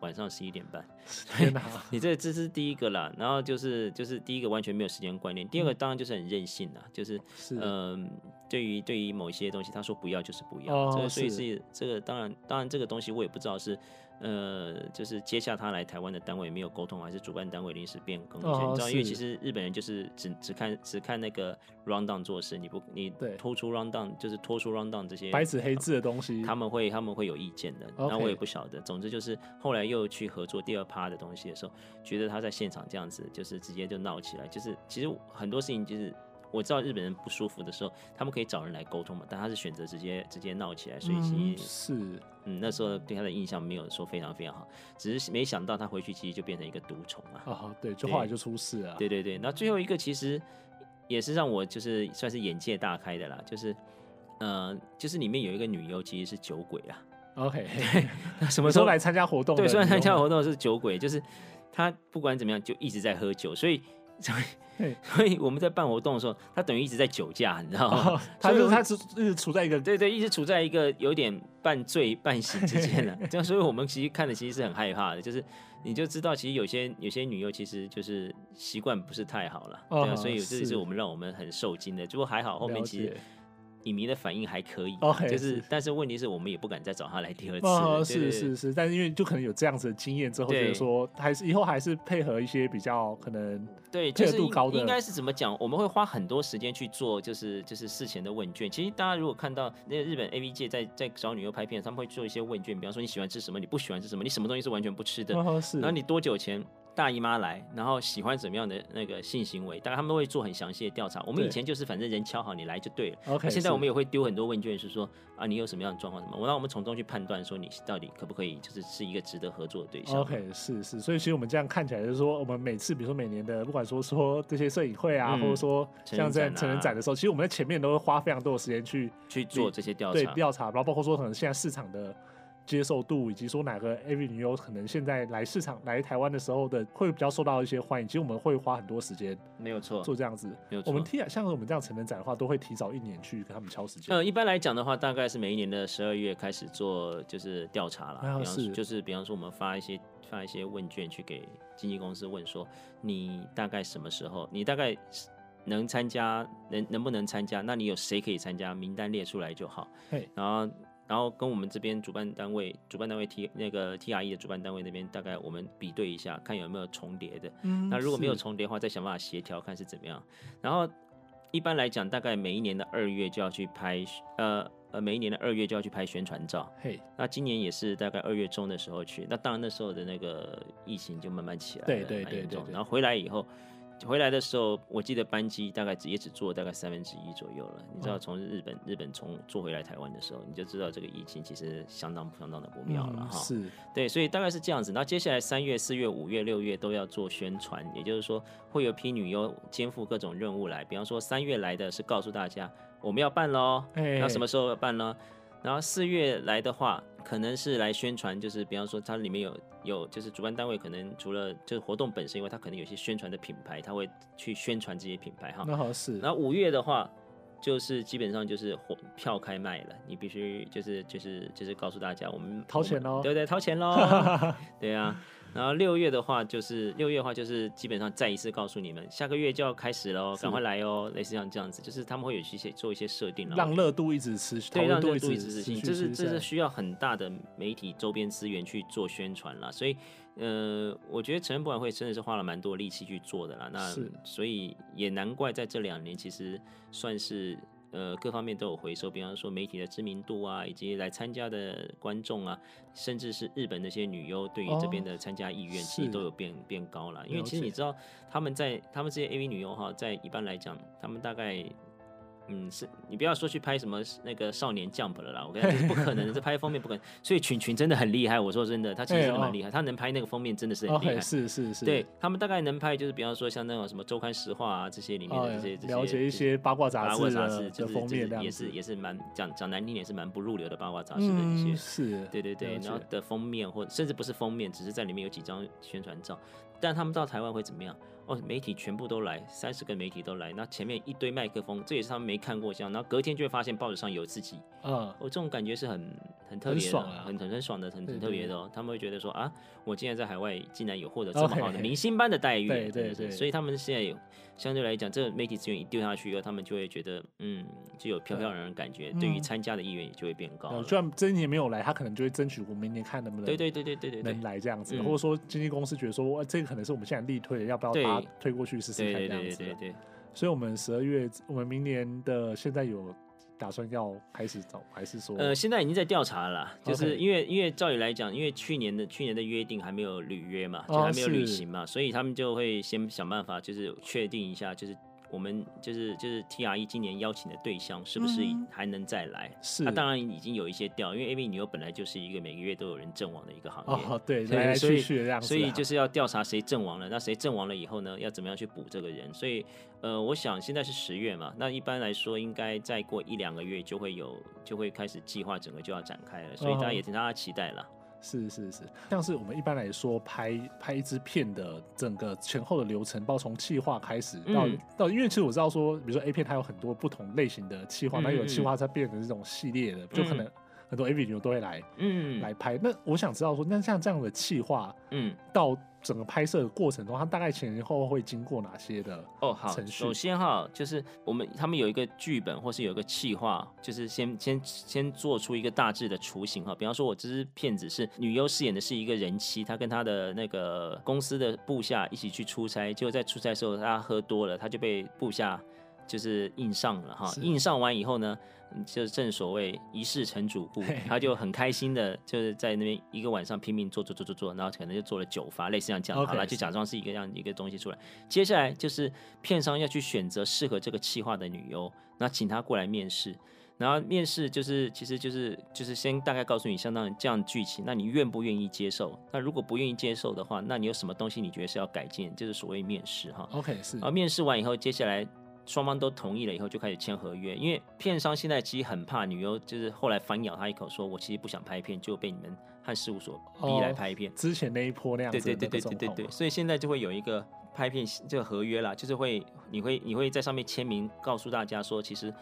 晚上十一点半。天哪！你这这是第一个啦，然后就是就是第一个完全没有时间观念，第二个当然就是很任性啦，就是嗯、呃，对于对于某一些东西，他说不要就是不要，哦、这个所以是，是这个当然当然这个东西我也不知道是。呃，就是接下他来台湾的单位没有沟通，还是主办单位临时变更？哦、你知道，因为其实日本人就是只只看只看那个 rundown 做事，你不你拖出 rundown 就是拖出 rundown 这些白纸黑字的东西，他们会他们会有意见的。那我也不晓得。总之就是后来又去合作第二趴的东西的时候，觉得他在现场这样子就是直接就闹起来，就是其实很多事情就是。我知道日本人不舒服的时候，他们可以找人来沟通嘛，但他是选择直接直接闹起来，所以其实、嗯、是嗯那时候对他的印象没有说非常非常好，只是没想到他回去其实就变成一个毒虫啊。哦，对，就后来就出事啊。对对对，那最后一个其实也是让我就是算是眼界大开的啦，就是呃就是里面有一个女优其实是酒鬼啊。OK，什么时候来参加活动？对，虽然参加活动是酒鬼，就是他不管怎么样就一直在喝酒，所以。所以，所以我们在办活动的时候，他等于一直在酒驾，你知道吗？哦、他就是他是一直处在一个对对，一直处在一个有点半醉半醒之间的。这样，所以我们其实看的其实是很害怕的，就是你就知道，其实有些有些女优其实就是习惯不是太好了，哦、对啊，所以这是我们让我们很受惊的。不过还好，后面其实。影迷的反应还可以，okay, 就是，是，但是问题是我们也不敢再找他来第二次。哦，是是是，但是因为就可能有这样子的经验之后，觉得说还是以后还是配合一些比较可能对配合度高的，应该是怎么讲？我们会花很多时间去做，就是就是事前的问卷。其实大家如果看到那个日本 AV 界在在找女优拍片，他们会做一些问卷，比方说你喜欢吃什么，你不喜欢吃什么，你什么东西是完全不吃的，哦，是，然后你多久前。大姨妈来，然后喜欢怎么样的那个性行为，大概他们都会做很详细的调查。我们以前就是反正人敲好你来就对了。OK，现在我们也会丢很多问卷，是说啊你有什么样的状况什么，我让我们从中去判断说你到底可不可以，就是是一个值得合作的对象。OK，是是，所以其实我们这样看起来就是说，我们每次比如说每年的不管说说这些摄影会啊，嗯、或者说像在成人展的时候，其实我们在前面都会花非常多的时间去去做这些调查，对调查，然后包括说可能现在市场的。接受度以及说哪个 AV 女优可能现在来市场来台湾的时候的会比较受到一些欢迎，其实我们会花很多时间，没有错，做这样子。没有错，我们提像我们这样成人展的话，都会提早一年去跟他们敲时间。呃，一般来讲的话，大概是每一年的十二月开始做就是调查了，比方说就是比方说我们发一些发一些问卷去给经纪公司问说，你大概什么时候，你大概能参加，能能不能参加？那你有谁可以参加？名单列出来就好。嘿，然后。然后跟我们这边主办单位，主办单位 T 那个 TRE 的主办单位那边，大概我们比对一下，看有没有重叠的。嗯，那如果没有重叠的话，再想办法协调看是怎么样。然后一般来讲，大概每一年的二月就要去拍，呃呃，每一年的二月就要去拍宣传照。嘿，那今年也是大概二月中的时候去。那当然那时候的那个疫情就慢慢起来了，对对对对。然后回来以后。回来的时候，我记得班机大概只也只坐大概三分之一左右了。你知道，从日本日本从坐回来台湾的时候，你就知道这个疫情其实相当相当的不妙了哈、嗯。是，对，所以大概是这样子。那接下来三月、四月、五月、六月都要做宣传，也就是说会有批女优肩负各种任务来。比方说三月来的是告诉大家我们要办喽，那什么时候要办呢？然后四月来的话，可能是来宣传，就是比方说它里面有有，就是主办单位可能除了就是活动本身，因为它可能有些宣传的品牌，它会去宣传这些品牌哈。那好是。然后五月的话，就是基本上就是火票开卖了，你必须就是就是就是告诉大家我们掏钱喽，对对，掏钱喽，对啊。然后六月的话，就是六月的话，就是基本上再一次告诉你们，下个月就要开始喽，赶快来哦，类似像这样子，就是他们会有一些做一些设定，让热度一直持续，对，让热度一直持续，这是这是需要很大的媒体周边资源去做宣传啦。所以，呃，我觉得成人博览会真的是花了蛮多力气去做的啦。那所以也难怪在这两年，其实算是。呃，各方面都有回收，比方说媒体的知名度啊，以及来参加的观众啊，甚至是日本那些女优对于这边的参加意愿，其实都有变变高了。因为其实你知道，他们在他们这些 AV 女优哈，在一般来讲，他们大概。嗯，是你不要说去拍什么那个少年 Jump 了啦，我跟你讲，不可能的，这拍封面不可能。所以群群真的很厉害，我说真的，他其实真的蛮厉害，他能拍那个封面真的是很厉害。是是是，对他们大概能拍，就是比方说像那种什么周刊实话啊这些里面的这些这些，了解一些八卦杂志，八卦杂志就是封面也是也是蛮讲讲难听点是蛮不入流的八卦杂志的一些，是，对对对，然后的封面或甚至不是封面，只是在里面有几张宣传照。但他们到台湾会怎么样？哦，媒体全部都来，三十个媒体都来，那前面一堆麦克风，这也是他们没看过这样，然后隔天就会发现报纸上有自己，嗯，我、哦、这种感觉是很很特别的，很爽啊、很很很爽的，很很特别的哦。他们会觉得说啊，我竟然在海外竟然有获得这么好的明星般的待遇，对对对，所以他们现在有相对来讲，这个媒体资源一丢下去以后，他们就会觉得嗯，就有飘飘然的感觉，对于参加的意愿也就会变高。就算这一年没有来，他可能就会争取我明年看能不能，对对对对对对，能来这样子，或者说经纪公司觉得说，这个可能是我们现在力推的，要不要把它推过去试试？对对对对对对，所以，我们十二月，我们明年的现在有打算要开始找，还是说？呃，现在已经在调查了啦，就是因为因为照理来讲，因为去年的去年的约定还没有履约嘛，就还没有履行嘛，所以他们就会先想办法，就是确定一下，就是。我们就是就是 TRE 今年邀请的对象是不是还能再来？是，他当然已经有一些掉，因为 AV 女优本来就是一个每个月都有人阵亡的一个行业，哦，对，来来去去这样子，所以就是要调查谁阵亡了，那谁阵亡了以后呢，要怎么样去补这个人？所以，呃，我想现在是十月嘛，那一般来说应该再过一两个月就会有，就会开始计划整个就要展开了，所以大家也请大家期待了。是是是，像是我们一般来说拍拍一支片的整个前后的流程，包括从企划开始到、嗯、到，因为其实我知道说，比如说 A 片它有很多不同类型的企划，那、嗯、有企划它变成这种系列的，嗯、就可能很多 AV 女都会来嗯来拍。那我想知道说，那像这样的企划，嗯，到。整个拍摄的过程中，它大概前前后后会经过哪些的哦？好，首先哈，就是我们他们有一个剧本，或是有一个企划，就是先先先做出一个大致的雏形哈。比方说，我这支片子是女优饰演的是一个人妻，她跟她的那个公司的部下一起去出差，结果在出差的时候她喝多了，她就被部下就是硬上了哈。硬上完以后呢？就正所谓一试成主顾，他就很开心的，就是在那边一个晚上拼命做做做做做，然后可能就做了九发，类似这样讲，好了，就假装是一个这样一个东西出来。接下来就是片商要去选择适合这个企划的女优，那请她过来面试，然后面试就是其实就是就是先大概告诉你相当于这样剧情，那你愿不愿意接受？那如果不愿意接受的话，那你有什么东西你觉得是要改进？就是所谓面试哈。OK 是。然后面试完以后，接下来。双方都同意了以后，就开始签合约。因为片商现在其实很怕女优，就是后来反咬他一口，说我其实不想拍片，就被你们和事务所逼来拍片。哦、之前那一波那样子，对对对对对对，所以现在就会有一个拍片这个合约啦，就是会你会你会在上面签名，告诉大家说，其实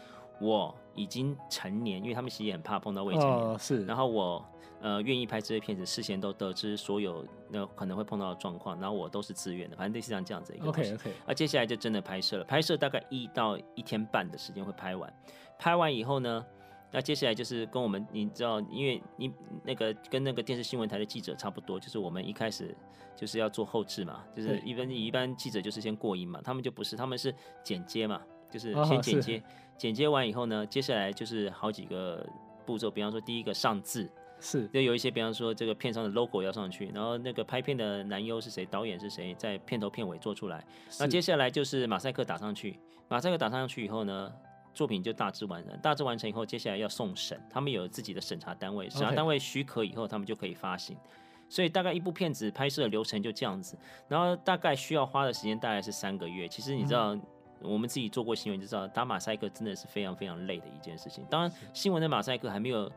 我已经成年，因为他们其实也很怕碰到未成年。哦、是，然后我。呃，愿意拍这些片子，事先都得知所有那可能会碰到的状况，然后我都是自愿的，反正类似像这样子一个东西。OK OK。啊，接下来就真的拍摄了，拍摄大概一到一天半的时间会拍完。拍完以后呢，那接下来就是跟我们，你知道，因为你那个跟那个电视新闻台的记者差不多，就是我们一开始就是要做后置嘛，就是一般一般记者就是先过音嘛，他们就不是，他们是剪接嘛，就是先剪接，剪接完以后呢，接下来就是好几个步骤，比方说第一个上字。是，就有一些，比方说这个片上的 logo 要上去，然后那个拍片的男优是谁，导演是谁，在片头片尾做出来。那接下来就是马赛克打上去，马赛克打上去以后呢，作品就大致完成。大致完成以后，接下来要送审，他们有自己的审查单位，审查单位许可以后，他们就可以发行。所以大概一部片子拍摄的流程就这样子，然后大概需要花的时间大概是三个月。其实你知道，我们自己做过新闻就知道，打马赛克真的是非常非常累的一件事情。当然，新闻的马赛克还没有。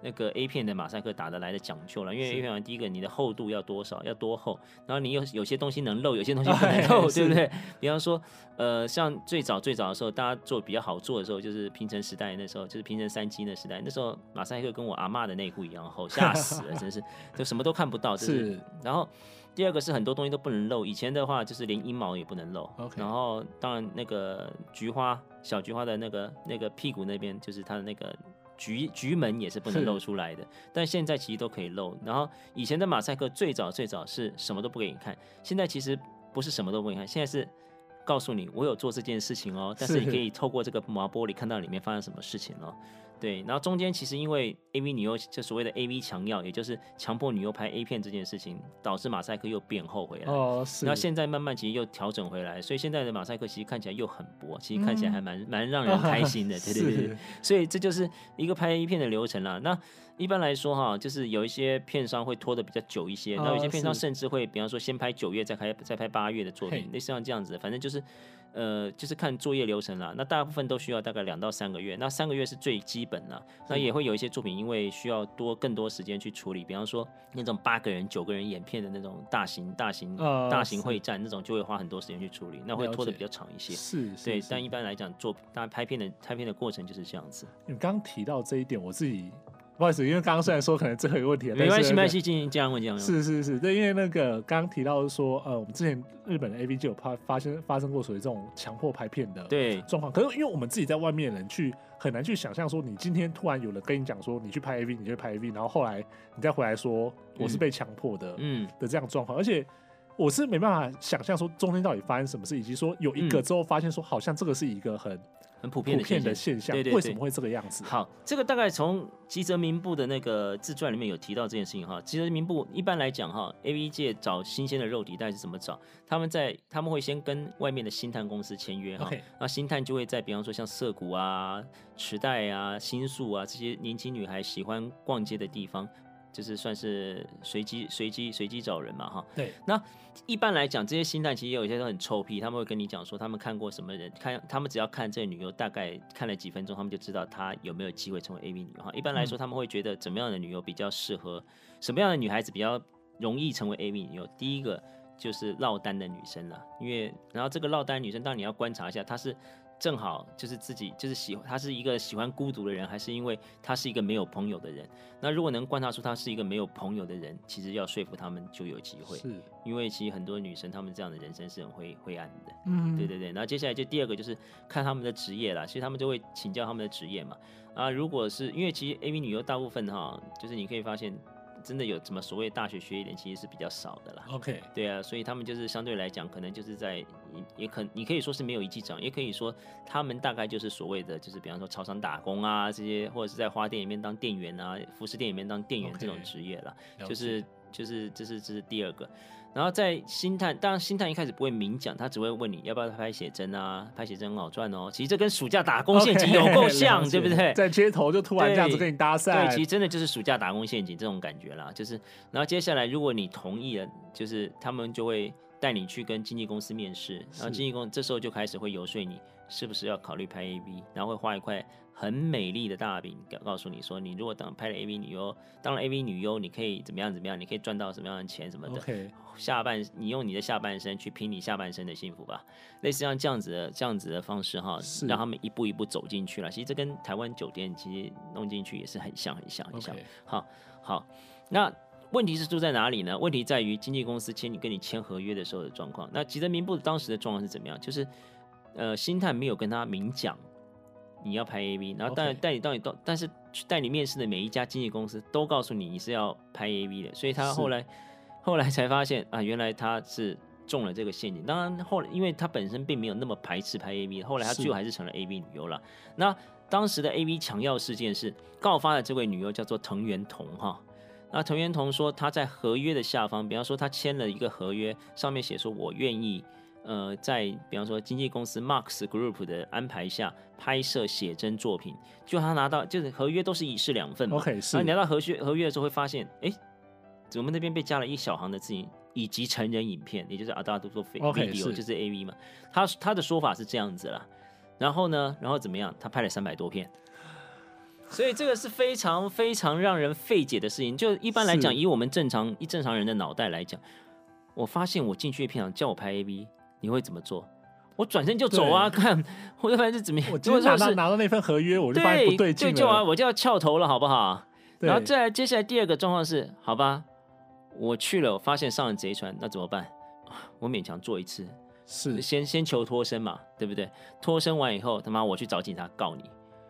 那个 A 片的马赛克打得来的讲究了，因为 A 片第一个你的厚度要多少，要多厚，然后你有有些东西能漏，有些东西 不能漏，对不对？比方说，呃，像最早最早的时候，大家做比较好做的时候，就是平成时代那时候，就是平成三机的时代，那时候马赛克跟我阿嬷的内裤一样厚，吓死了，真是，就什么都看不到，就是。然后第二个是很多东西都不能漏，以前的话就是连阴毛也不能漏。Okay. 然后当然那个菊花小菊花的那个那个屁股那边，就是它的那个。局局门也是不能露出来的，但现在其实都可以露。然后以前的马赛克最早最早是什么都不给你看，现在其实不是什么都不给你看，现在是告诉你我有做这件事情哦，但是你可以透过这个毛玻璃看到里面发生什么事情哦。对，然后中间其实因为 A V 女优就所谓的 A V 强要，也就是强迫女优拍 A 片这件事情，导致马赛克又变厚回来。哦，是。然后现在慢慢其实又调整回来，所以现在的马赛克其实看起来又很薄，其实看起来还蛮蛮让人开心的。嗯、对对对。所以这就是一个拍 A 片的流程啦。那一般来说哈，就是有一些片商会拖得比较久一些，然后有些片商甚至会，比方说先拍九月再拍再拍八月的作品，类似像这样子，反正就是呃，就是看作业流程啦。那大部分都需要大概两到三个月，那三个月是最基本的。那也会有一些作品，因为需要多更多时间去处理，比方说那种八个人、九个人演片的那种大型、大型、呃、大型会战那种，就会花很多时间去处理，那会拖得比较长一些。是，是，对。但一般来讲，做大家拍片的拍片的过程就是这样子。你刚刚提到这一点，我自己。不好意思，因为刚刚虽然说可能最后一个问题，没关系，没关系，进行这样问这样。是是是，对，因为那个刚刚提到说，呃，我们之前日本的 AV 就有发发生发生过属于这种强迫拍片的对状况。可是因为我们自己在外面的人去很难去想象说，你今天突然有人跟你讲说你去拍 AV，你去拍 AV，然后后来你再回来说我是被强迫的，嗯的这样状况，而且我是没办法想象说中间到底发生什么事，以及说有一个之后发现说好像这个是一个很。很普遍的现象，现象对对对，为什么会这个样子？好，这个大概从吉泽明步的那个自传里面有提到这件事情哈。吉泽明步一般来讲哈，AV 界找新鲜的肉体，大概是怎么找？他们在他们会先跟外面的星探公司签约哈，那.星探就会在比方说像涩谷啊、池袋啊、新宿啊这些年轻女孩喜欢逛街的地方。就是算是随机随机随机找人嘛，哈。对。那一般来讲，这些星探其实有一些都很臭屁，他们会跟你讲说，他们看过什么人，看他们只要看这个女优大概看了几分钟，他们就知道她有没有机会成为 AV 女优。哈，一般来说，他们会觉得怎么样的女优比较适合，什么样的女孩子比较容易成为 AV 女优？第一个就是落单的女生了，因为然后这个落单女生，当然你要观察一下，她是。正好就是自己就是喜欢他是一个喜欢孤独的人，还是因为他是一个没有朋友的人？那如果能观察出他是一个没有朋友的人，其实要说服他们就有机会。是，因为其实很多女生她们这样的人生是很灰灰暗的。嗯，对对对。然后接下来就第二个就是看他们的职业啦，其实他们就会请教他们的职业嘛。啊，如果是因为其实 AV 女优大部分哈，就是你可以发现。真的有什么所谓大学学一点，其实是比较少的啦。OK，对啊，所以他们就是相对来讲，可能就是在也可你可以说是没有一技之长，也可以说他们大概就是所谓的就是比方说超商打工啊这些，或者是在花店里面当店员啊，服饰店里面当店员这种职业啦，okay, 就是就是这是这是第二个。然后在星探，当然星探一开始不会明讲，他只会问你要不要拍写真啊，拍写真很好赚哦。其实这跟暑假打工陷阱有够像，okay, 对不对？在街头就突然这样子跟你搭讪，对，其实真的就是暑假打工陷阱这种感觉啦。就是，然后接下来如果你同意了，就是他们就会带你去跟经纪公司面试，然后经纪公司这时候就开始会游说你是不是要考虑拍 AV，然后会画一块。很美丽的大饼，告诉你说，你如果当拍了 AV 女优，当了 AV 女优，你可以怎么样怎么样，你可以赚到什么样的钱什么的。下半你用你的下半生去拼你下半生的幸福吧，类似像这样子的这样子的方式哈，是让他们一步一步走进去了。其实这跟台湾酒店其实弄进去也是很像很像很像。好，好，那问题是出在哪里呢？问题在于经纪公司签你跟你签合约的时候的状况。那吉泽明步当时的状况是怎么样？就是呃，星探没有跟他明讲。你要拍 AV，然后带带你到你到，但是带你面试的每一家经纪公司都告诉你你是要拍 AV 的，所以他后来 后来才发现啊，原来他是中了这个陷阱。当然后来，因为他本身并没有那么排斥拍 AV，后来他最后还是成了 AV 女优了。那当时的 AV 强要事件是告发的这位女优叫做藤原瞳哈。那藤原瞳说他在合约的下方，比方说他签了一个合约，上面写说我愿意。呃，在比方说经纪公司 Max Group 的安排下拍摄写真作品，就他拿到就是合约都是一式两份嘛。OK，是。你拿到合约合约的时候会发现，哎，我们那边被加了一小行的字，以及成人影片，也就是 Adult Video，、okay, 就是 AV 嘛。他他的说法是这样子啦。然后呢，然后怎么样？他拍了三百多片，所以这个是非常非常让人费解的事情。就一般来讲，以我们正常一正常人的脑袋来讲，我发现我进去的片场叫我拍 AV。你会怎么做？我转身就走啊！看，我要不然是怎么样？我就拿到拿到那份合约，我就发现不对劲了。对，就啊，我就要翘头了，好不好？然后再来接下来第二个状况是，好吧，我去了，我发现上了贼船，那怎么办？我勉强做一次，是先先求脱身嘛，对不对？脱身完以后，他妈我去找警察告你，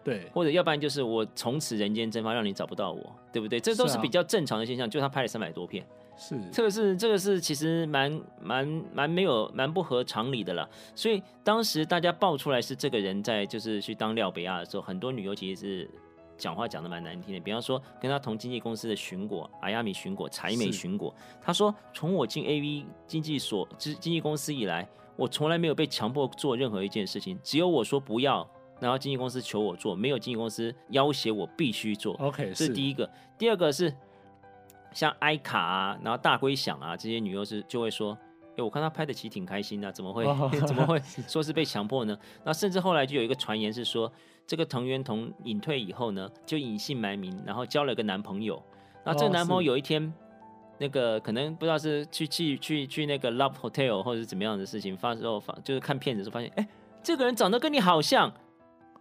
对，或者要不然就是我从此人间蒸发，让你找不到我，对不对？这都是比较正常的现象。啊、就他拍了三百多片。是，这个是这个是其实蛮蛮蛮没有蛮不合常理的了，所以当时大家爆出来是这个人在就是去当廖北亚的时候，很多女优其实是讲话讲的蛮难听的，比方说跟他同经纪公司的巡果阿亚米巡果柴美巡果，他说从我进 AV 经纪所经经纪公司以来，我从来没有被强迫做任何一件事情，只有我说不要，然后经纪公司求我做，没有经纪公司要挟我必须做。OK，这是。第一个，第二个是。像艾卡啊，然后大龟响啊，这些女优是就会说，欸，我看她拍的其实挺开心的，怎么会、哦、怎么会 说是被强迫呢？那甚至后来就有一个传言是说，这个藤原瞳隐退以后呢，就隐姓埋名，然后交了个男朋友。那这个男朋友有一天，哦、那个可能不知道是去去去去那个 Love Hotel 或者是怎么样的事情发之后发，就是看片子的时候发现，哎、欸，这个人长得跟你好像，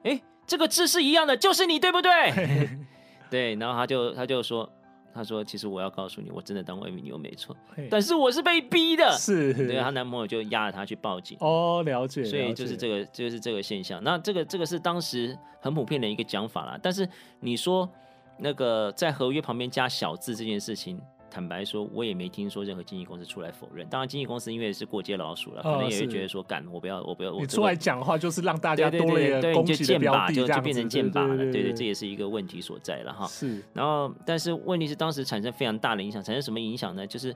哎、欸，这个字是一样的，就是你对不对？对，然后他就他就说。他说：“其实我要告诉你，我真的当伪名你又没错，但是我是被逼的。是，对，她男朋友就压着她去报警。哦，了解。所以就是这个，就是这个现象。那这个这个是当时很普遍的一个讲法啦。但是你说那个在合约旁边加小字这件事情。”坦白说，我也没听说任何经纪公司出来否认。当然，经纪公司因为是过街老鼠了，可能也会觉得说，干，我不要，我不要。我你出来讲话就是让大家多了一个对，就箭靶，就就变成剑靶了。对对，这也是一个问题所在了哈。是。然后，但是问题是，当时产生非常大的影响，产生什么影响呢？就是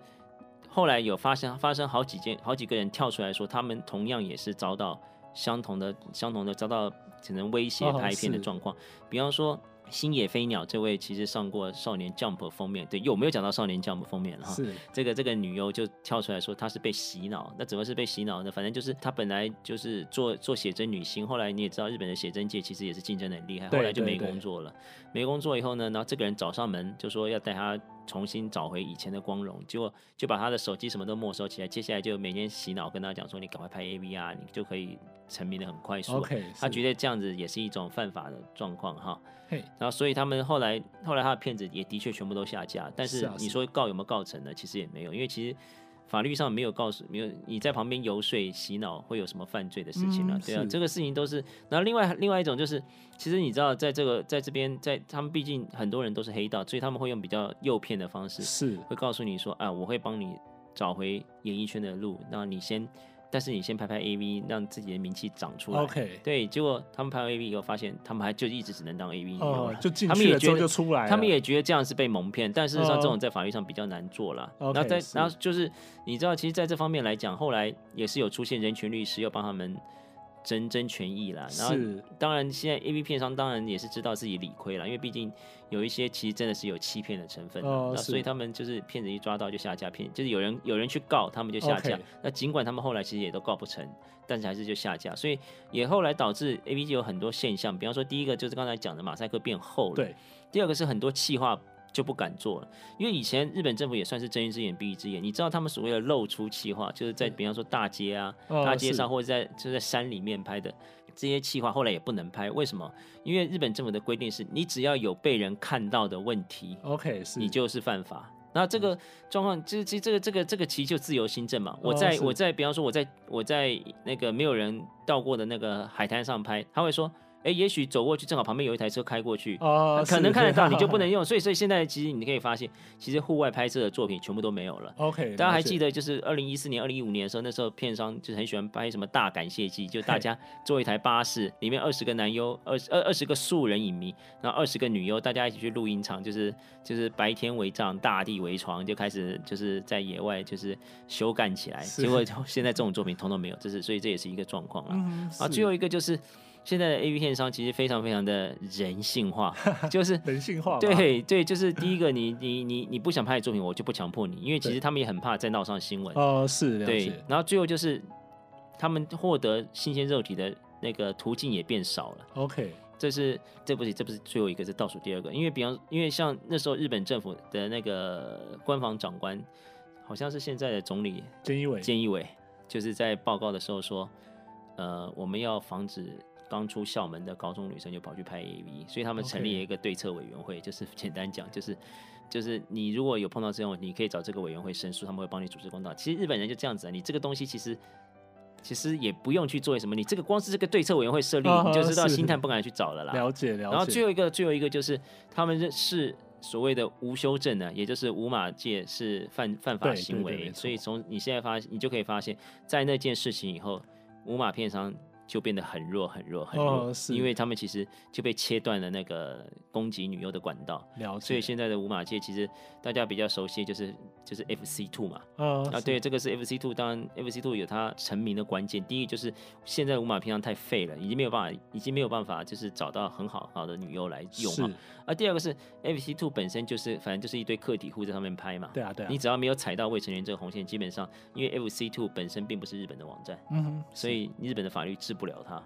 后来有发生发生好几件，好几个人跳出来说，他们同样也是遭到相同的、相同的遭到只能威胁拍片的状况，比方说。星野飞鸟这位其实上过《少年 Jump》封面，对，有没有讲到《少年 Jump》封面了哈？是这个这个女优就跳出来说她是被洗脑，那怎么是被洗脑呢？反正就是她本来就是做做写真女星，后来你也知道日本的写真界其实也是竞争很厉害，后来就没工作了。没工作以后呢，然后这个人找上门就说要带她重新找回以前的光荣，结果就把他的手机什么都没收起来，接下来就每天洗脑跟他讲说你赶快拍 AV 啊，你就可以成名的很快速。OK，他觉得这样子也是一种犯法的状况哈。Hey, 然后，所以他们后来，后来他的片子也的确全部都下架。但是你说告有没有告成呢？其实也没有，因为其实法律上没有告诉，没有你在旁边游说洗脑会有什么犯罪的事情呢、啊？嗯、对啊，这个事情都是。然后另外另外一种就是，其实你知道，在这个在这边，在他们毕竟很多人都是黑道，所以他们会用比较诱骗的方式，是会告诉你说啊，我会帮你找回演艺圈的路，那你先。但是你先拍拍 AV，让自己的名气长出来。OK，对，结果他们拍完 AV 以后，发现他们还就一直只能当 AV 女优了。就进去了之后就出来。他们也觉得这样是被蒙骗，但事实上这种在法律上比较难做了。然后在然后就是你知道，其实在这方面来讲，后来也是有出现人权律师要帮他们。争争权益啦，然后当然现在 A V 片商当然也是知道自己理亏了，因为毕竟有一些其实真的是有欺骗的成分，哦，所以他们就是骗子一抓到就下架片，就是有人有人去告他们就下架。那尽管他们后来其实也都告不成，但是还是就下架，所以也后来导致 A 就有很多现象，比方说第一个就是刚才讲的马赛克变厚了，对，第二个是很多企划。就不敢做了，因为以前日本政府也算是睁一只眼闭一只眼。你知道他们所谓的露出气话，就是在比方说大街啊、哦、大街上或者在就在山里面拍的这些气话，后来也不能拍。为什么？因为日本政府的规定是你只要有被人看到的问题，OK，是你就是犯法。那这个状况，这这这个这个这个其实就自由新政嘛。我在我在比方说我在我在那个没有人到过的那个海滩上拍，他会说。哎，也许走过去正好旁边有一台车开过去，哦，可能看得到，你就不能用。所以，所以现在其实你可以发现，其实户外拍摄的作品全部都没有了。OK，大家还记得就是二零一四年、二零一五年的时候，那时候片商就很喜欢拍什么大感谢祭，就大家坐一台巴士，里面二十个男优，二十二二十个素人影迷，然后二十个女优，大家一起去录音场，就是就是白天为帐，大地为床，就开始就是在野外就是修干起来。结果现在这种作品通通没有，这是所以这也是一个状况了。嗯，啊，最后一个就是。现在的 A V 片商其实非常非常的人性化，就是人性化。对对，就是第一个你，你你你你不想拍的作品，我就不强迫你，因为其实他们也很怕再闹上新闻。哦、呃，是。对，然后最后就是他们获得新鲜肉体的那个途径也变少了。OK，这是这不是这不是最后一个，是倒数第二个。因为比方，因为像那时候日本政府的那个官房长官，好像是现在的总理菅义伟，菅义伟就是在报告的时候说，呃，我们要防止。刚出校门的高中女生就跑去拍 AV，所以他们成立了一个对策委员会.就是简单讲，就是就是你如果有碰到这种，你可以找这个委员会申诉，他们会帮你主持公道。其实日本人就这样子啊，你这个东西其实其实也不用去做什么，你这个光是这个对策委员会设立，oh, 你就知道星探不敢去找了啦。了解了解。然后最后一个最后一个就是他们是所谓的无修正呢，也就是无码界是犯犯法行为，所以从你现在发你就可以发现，在那件事情以后，无码片商。就变得很弱很弱很弱，哦、因为他们其实就被切断了那个攻击女优的管道。了解。所以现在的五马界其实大家比较熟悉，就是就是 FC Two 嘛，嗯啊，对，这个是 FC Two，当然 FC Two 有它成名的关键。第一就是现在五马平常太废了，已经没有办法，已经没有办法，就是找到很好好的女优来用嘛。啊，第二个是 FC Two 本身就是，反正就是一堆客体户在上面拍嘛。对啊，对啊。你只要没有踩到未成年这个红线，基本上因为 FC Two 本身并不是日本的网站，嗯哼，所以日本的法律治不了它。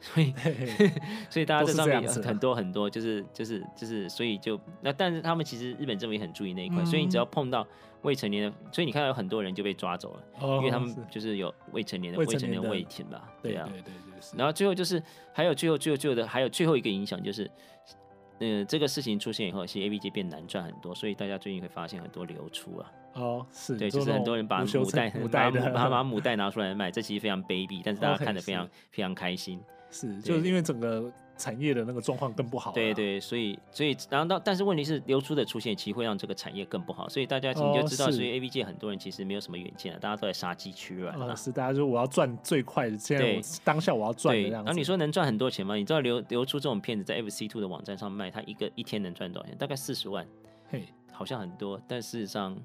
所以 所以大家在上面有很多很多，就是就是就是，所以就那，但是他们其实日本政府也很注意那一块，嗯、所以你只要碰到未成年的，所以你看到有很多人就被抓走了，哦、因为他们就是有未成年的未成年未停吧，对啊，对对对对。然后最后就是还有最后最后最后的还有最后一个影响就是，嗯、呃，这个事情出现以后，其实 A B G 变难赚很多，所以大家最近会发现很多流出啊。哦，是对，就是很多人把母带把母把把母带拿出来卖，这其实非常卑鄙，但是大家 看得非常、okay, 非常开心。是，就是因为整个产业的那个状况更不好。对对，所以所以然后到，但是问题是流出的出现，其实会让这个产业更不好。所以大家你就知道，哦、所以 A B 界很多人其实没有什么远见了，大家都在杀鸡取卵啊。是，大家说我要赚最快的，现在我当下我要赚的这样子。然后你说能赚很多钱吗？你知道流流出这种片子在 F C Two 的网站上卖，它一个一天能赚多少钱？大概四十万。嘿，好像很多，但事实上。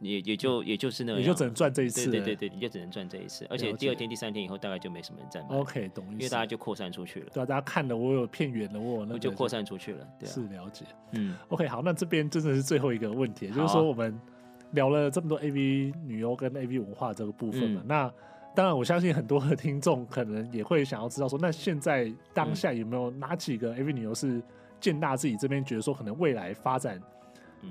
也也就也就是那样，也就只能赚这一次，对对对，你就只能赚这一次，而且第二天、第三天以后大概就没什么人在买。OK，懂意思。因为大家就扩散出去了。对啊，大家看了我有片源了，我有那个就扩散出去了。对啊，是了解。嗯，OK，好，那这边真的是最后一个问题，就是说我们聊了这么多 AV 女优跟 AV 文化这个部分嘛，嗯、那当然我相信很多的听众可能也会想要知道说，那现在当下有没有哪几个 AV 女优是建大自己这边觉得说可能未来发展？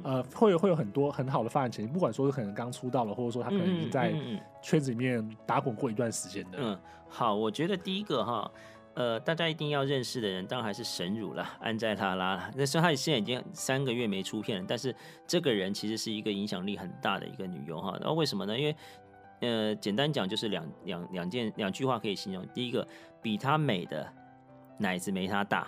呃，会有会有很多很好的发展前景，不管说是可能刚出道了，或者说他可能已经在圈子里面打滚过一段时间的。嗯，好，我觉得第一个哈，呃，大家一定要认识的人，当然还是神乳了，安在拉拉。那虽然他现在已经三个月没出片了，但是这个人其实是一个影响力很大的一个女优哈。然后为什么呢？因为呃，简单讲就是两两两件两句话可以形容：第一个，比她美的奶子没她大。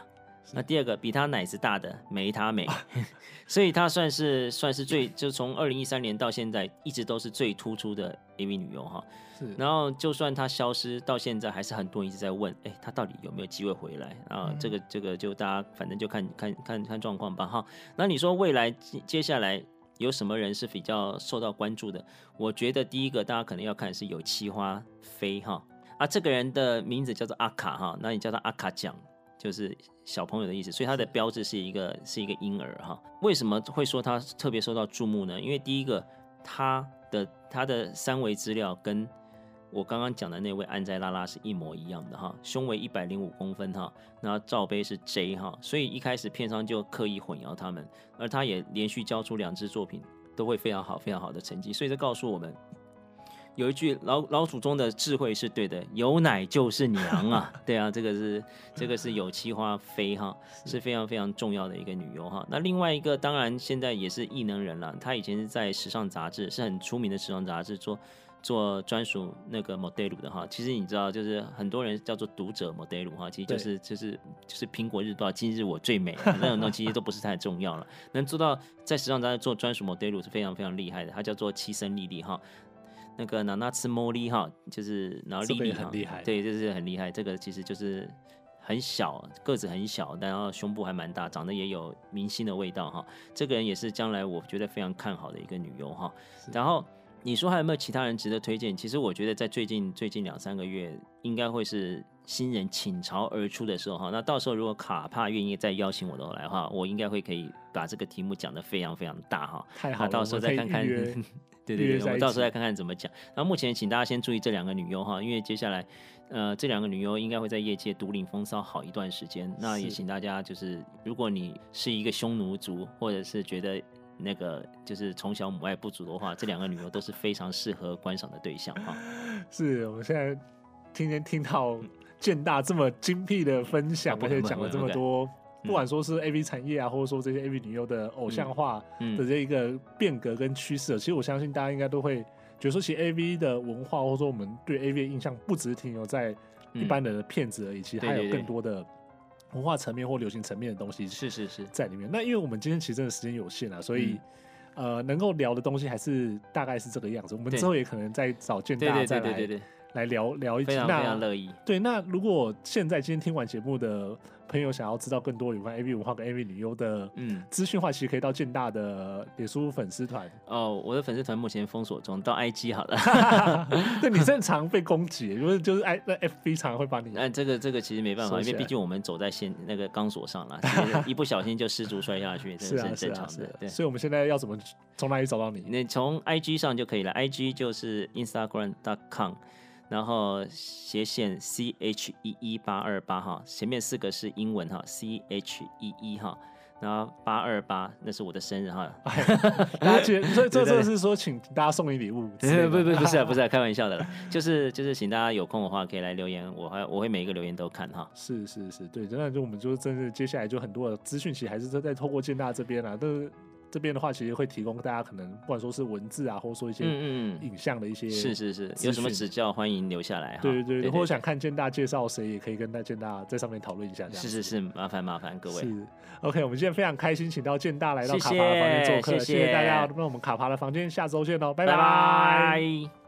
那第二个比他奶子大的没他美，所以他算是算是最就从二零一三年到现在一直都是最突出的 AV 女优哈。是，然后就算他消失到现在，还是很多人一直在问，哎，他到底有没有机会回来啊？这个这个就大家反正就看看看看状况吧哈。那你说未来接下来有什么人是比较受到关注的？我觉得第一个大家可能要看是有七花飞哈啊，这个人的名字叫做阿卡哈，那你叫他阿卡酱。就是小朋友的意思，所以它的标志是一个是一个婴儿哈。为什么会说它特别受到注目呢？因为第一个，它的它的三维资料跟我刚刚讲的那位安斋拉拉是一模一样的哈，胸围一百零五公分哈，然后罩杯是 J 哈，所以一开始片商就刻意混淆他们，而他也连续交出两支作品都会非常好非常好的成绩，所以这告诉我们。有一句老老祖宗的智慧是对的，有奶就是娘啊，对啊，这个是这个是有妻花妃哈，是非常非常重要的一个女优哈。那另外一个当然现在也是异能人了，她以前是在时尚杂志，是很出名的时尚杂志做做专属那个 model 的哈。其实你知道，就是很多人叫做读者 model 哈，其实就是就是就是苹果日报今日我最美 那种东西，其实都不是太重要了。能做到在时尚杂志做专属 model 是非常非常厉害的，她叫做七森丽丽哈。那个娜娜吃茉莉哈，就是然后莉莉很厉害，对，就是很厉害。这个其实就是很小个子很小，然后胸部还蛮大，长得也有明星的味道哈。这个人也是将来我觉得非常看好的一个女优哈。然后你说还有没有其他人值得推荐？其实我觉得在最近最近两三个月，应该会是新人倾巢而出的时候哈。那到时候如果卡帕愿意再邀请我的来的话，我应该会可以把这个题目讲得非常非常大哈。太好了，到时候再看看。对对对，我们到时候再看看怎么讲。那目前请大家先注意这两个女优哈，因为接下来，呃，这两个女优应该会在业界独领风骚好一段时间。那也请大家就是，如果你是一个匈奴族，或者是觉得那个就是从小母爱不足的话，这两个女优都是非常适合观赏的对象哈。是我们现在天天听到建大这么精辟的分享，而且讲了这么多。不管说是 A V 产业啊，或者说这些 A V 女优的偶像化的这一个变革跟趋势，其实我相信大家应该都会觉得说，其实 A V 的文化或者说我们对 A V 的印象，不只是停留在一般的骗子而已，其实还有更多的文化层面或流行层面的东西是是是。在里面。那因为我们今天其实真的时间有限啊，所以呃，能够聊的东西还是大概是这个样子。我们之后也可能再找建大再来来聊聊一集，非常非常乐意。对，那如果现在今天听完节目的朋友想要知道更多有关 AV 文化跟 AV 女优的嗯资讯的话，其实可以到建大的脸书粉丝团。哦，我的粉丝团目前封锁中，到 IG 好了。对，你正常被攻击，因为就是 I 那 FB 常常会把你。哎，这个这个其实没办法，因为毕竟我们走在线那个钢索上了，一不小心就失足摔下去，这是很正常的。对，所以我们现在要怎么从哪里找到你？你从 IG 上就可以了，IG 就是 Instagram.com。然后斜线 C H 一一八二八哈，前面四个是英文哈，C H 一一哈，然后八二八那是我的生日哈。大家觉得 这这这是说请大家送你礼物？不不不不是啊不是啊，开玩笑的啦，就是就是请大家有空的话可以来留言，我还我会每一个留言都看哈。是是是，对，真的就我们就真的接下来就很多的资讯其实还是在在透过建大这边啊，都是。这边的话，其实会提供大家可能不管说是文字啊，或者说一些影像的一些，是是是，有什么指教欢迎留下来哈。对对对，或者想看建大介绍谁，也可以跟大建大在上面讨论一下。是是是，麻烦麻烦各位。是 OK，我们今天非常开心，请到建大来到卡帕的房间做客，谢谢大家。那我们卡帕的房间下周见喽，拜拜。